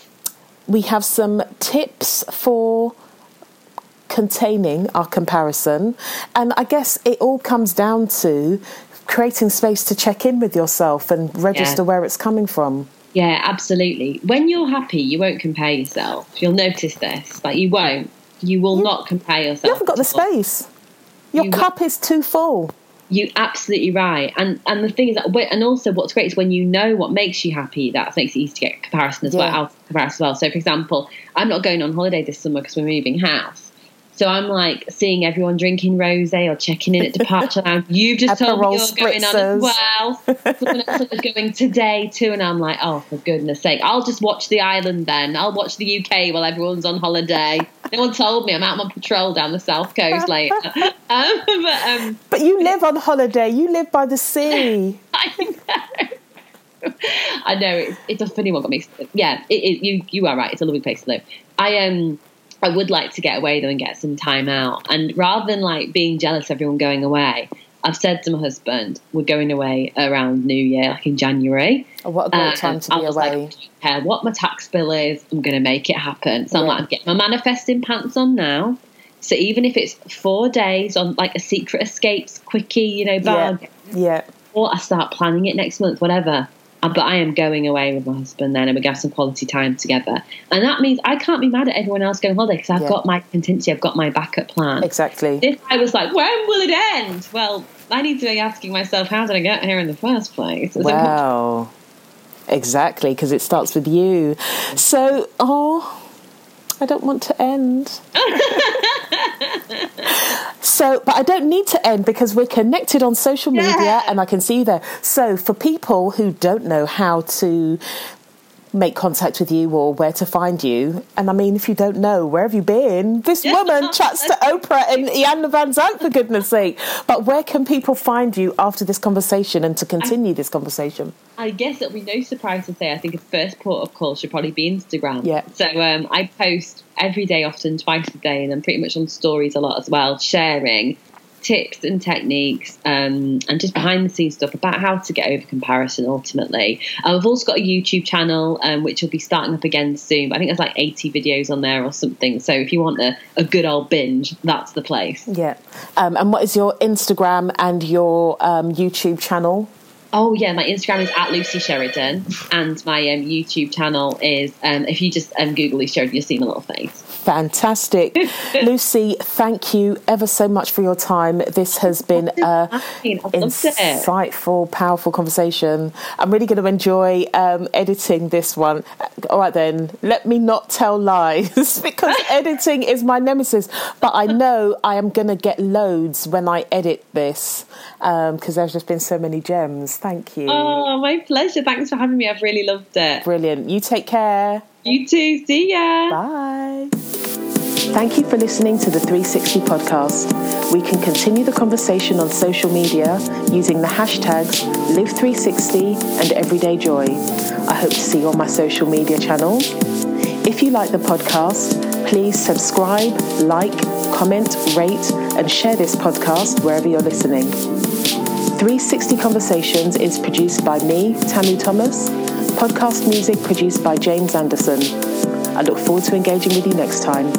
we have some tips for containing our comparison, and I guess it all comes down to creating space to check in with yourself and register Yeah. where it's coming from. Yeah, absolutely. When you're happy, you won't compare yourself. You'll notice this. Like you won't. You will not compare yourself. You haven't got the space. Your You- cup is too full. You absolutely right. And and the thing is that, and also what's great is when you know what makes you happy, that makes it easy to get comparison as Yeah. well. Comparison as well. So, for example, I'm not going on holiday this summer because we're moving house. So I'm like seeing everyone drinking rosé or checking in at departure lounge. You've just told me you're going on as well. Someone else is going today too, and I'm like, oh, for goodness sake, I'll just watch the island then. I'll watch the UK while everyone's on holiday. No one told me I'm out on patrol down the south coast later. Um, but um, But you live on holiday. You live by the sea. I know. I know it's, it's a funny one. Got me. Yeah, it, it, you you are right. It's a lovely place to live. I um I would like to get away though and get some time out. And rather than like being jealous of everyone going away, I've said to my husband we're going away around New Year, like in January. Oh, what a great Um, time to I be was away. Like, I don't care what my tax bill is, I'm going to make it happen. So I'm like, I'm getting my manifesting pants on now. So even if it's four days on like a secret escapes quickie, you know, yeah, yeah. or I start planning it next month, whatever. Uh, But I am going away with my husband then, and we're going to have some quality time together. And that means I can't be mad at everyone else going holiday because I've Yeah. got my contingency, I've got my backup plan. Exactly. If I was like, when will it end? Well, I need to be asking myself, how did I get here in the first place? As Wow. Exactly, because it starts with you. So, oh, I don't want to end. so, but I don't need to end because we're connected on social media Yeah. and I can see you there. So, for people who don't know how to make contact with you or where to find you, and I mean, if you don't know, where have you been? This woman chats to Oprah and Iyanla Vanzant, for goodness sake. But where can people find you after this conversation and to continue this conversation? I guess it'll be no surprise to say I think a first port of call should probably be Instagram. Yeah. So um, I post every day, often twice a day, and I'm pretty much on stories a lot as well, sharing tips and techniques um, and just behind the scenes stuff about how to get over comparison ultimately. Um, I've also got a YouTube channel um, which will be starting up again soon. I think there's like 80 videos on there or something. So if you want a, a good old binge, that's the place. Yeah. Um, and what is your Instagram and your um, YouTube channel? Oh yeah, my Instagram is at Lucy Sheridan, and my um, YouTube channel is um, if you just um, Google Lucy Sheridan, you'll see my little face. Fantastic. Lucy, thank you ever so much for your time. This has been a I've it. insightful, powerful conversation. I'm really going to enjoy um, editing this one. All right, then, let me not tell lies because editing is my nemesis. But I know I am going to get loads when I edit this because there's just been so many gems. Thank you. Oh, my pleasure. Thanks for having me. I've really loved it. Brilliant. You take care. You too. See ya. Bye. Thank you for listening to the 360 podcast. We can continue the conversation on social media using the hashtags Live360 and Everyday Joy. I hope to see you on my social media channel. If you like the podcast, please subscribe, like, comment, rate, and share this podcast wherever you're listening. 360 Conversations is produced by me, Tamu Thomas. Podcast music produced by James Anderson. I look forward to engaging with you next time.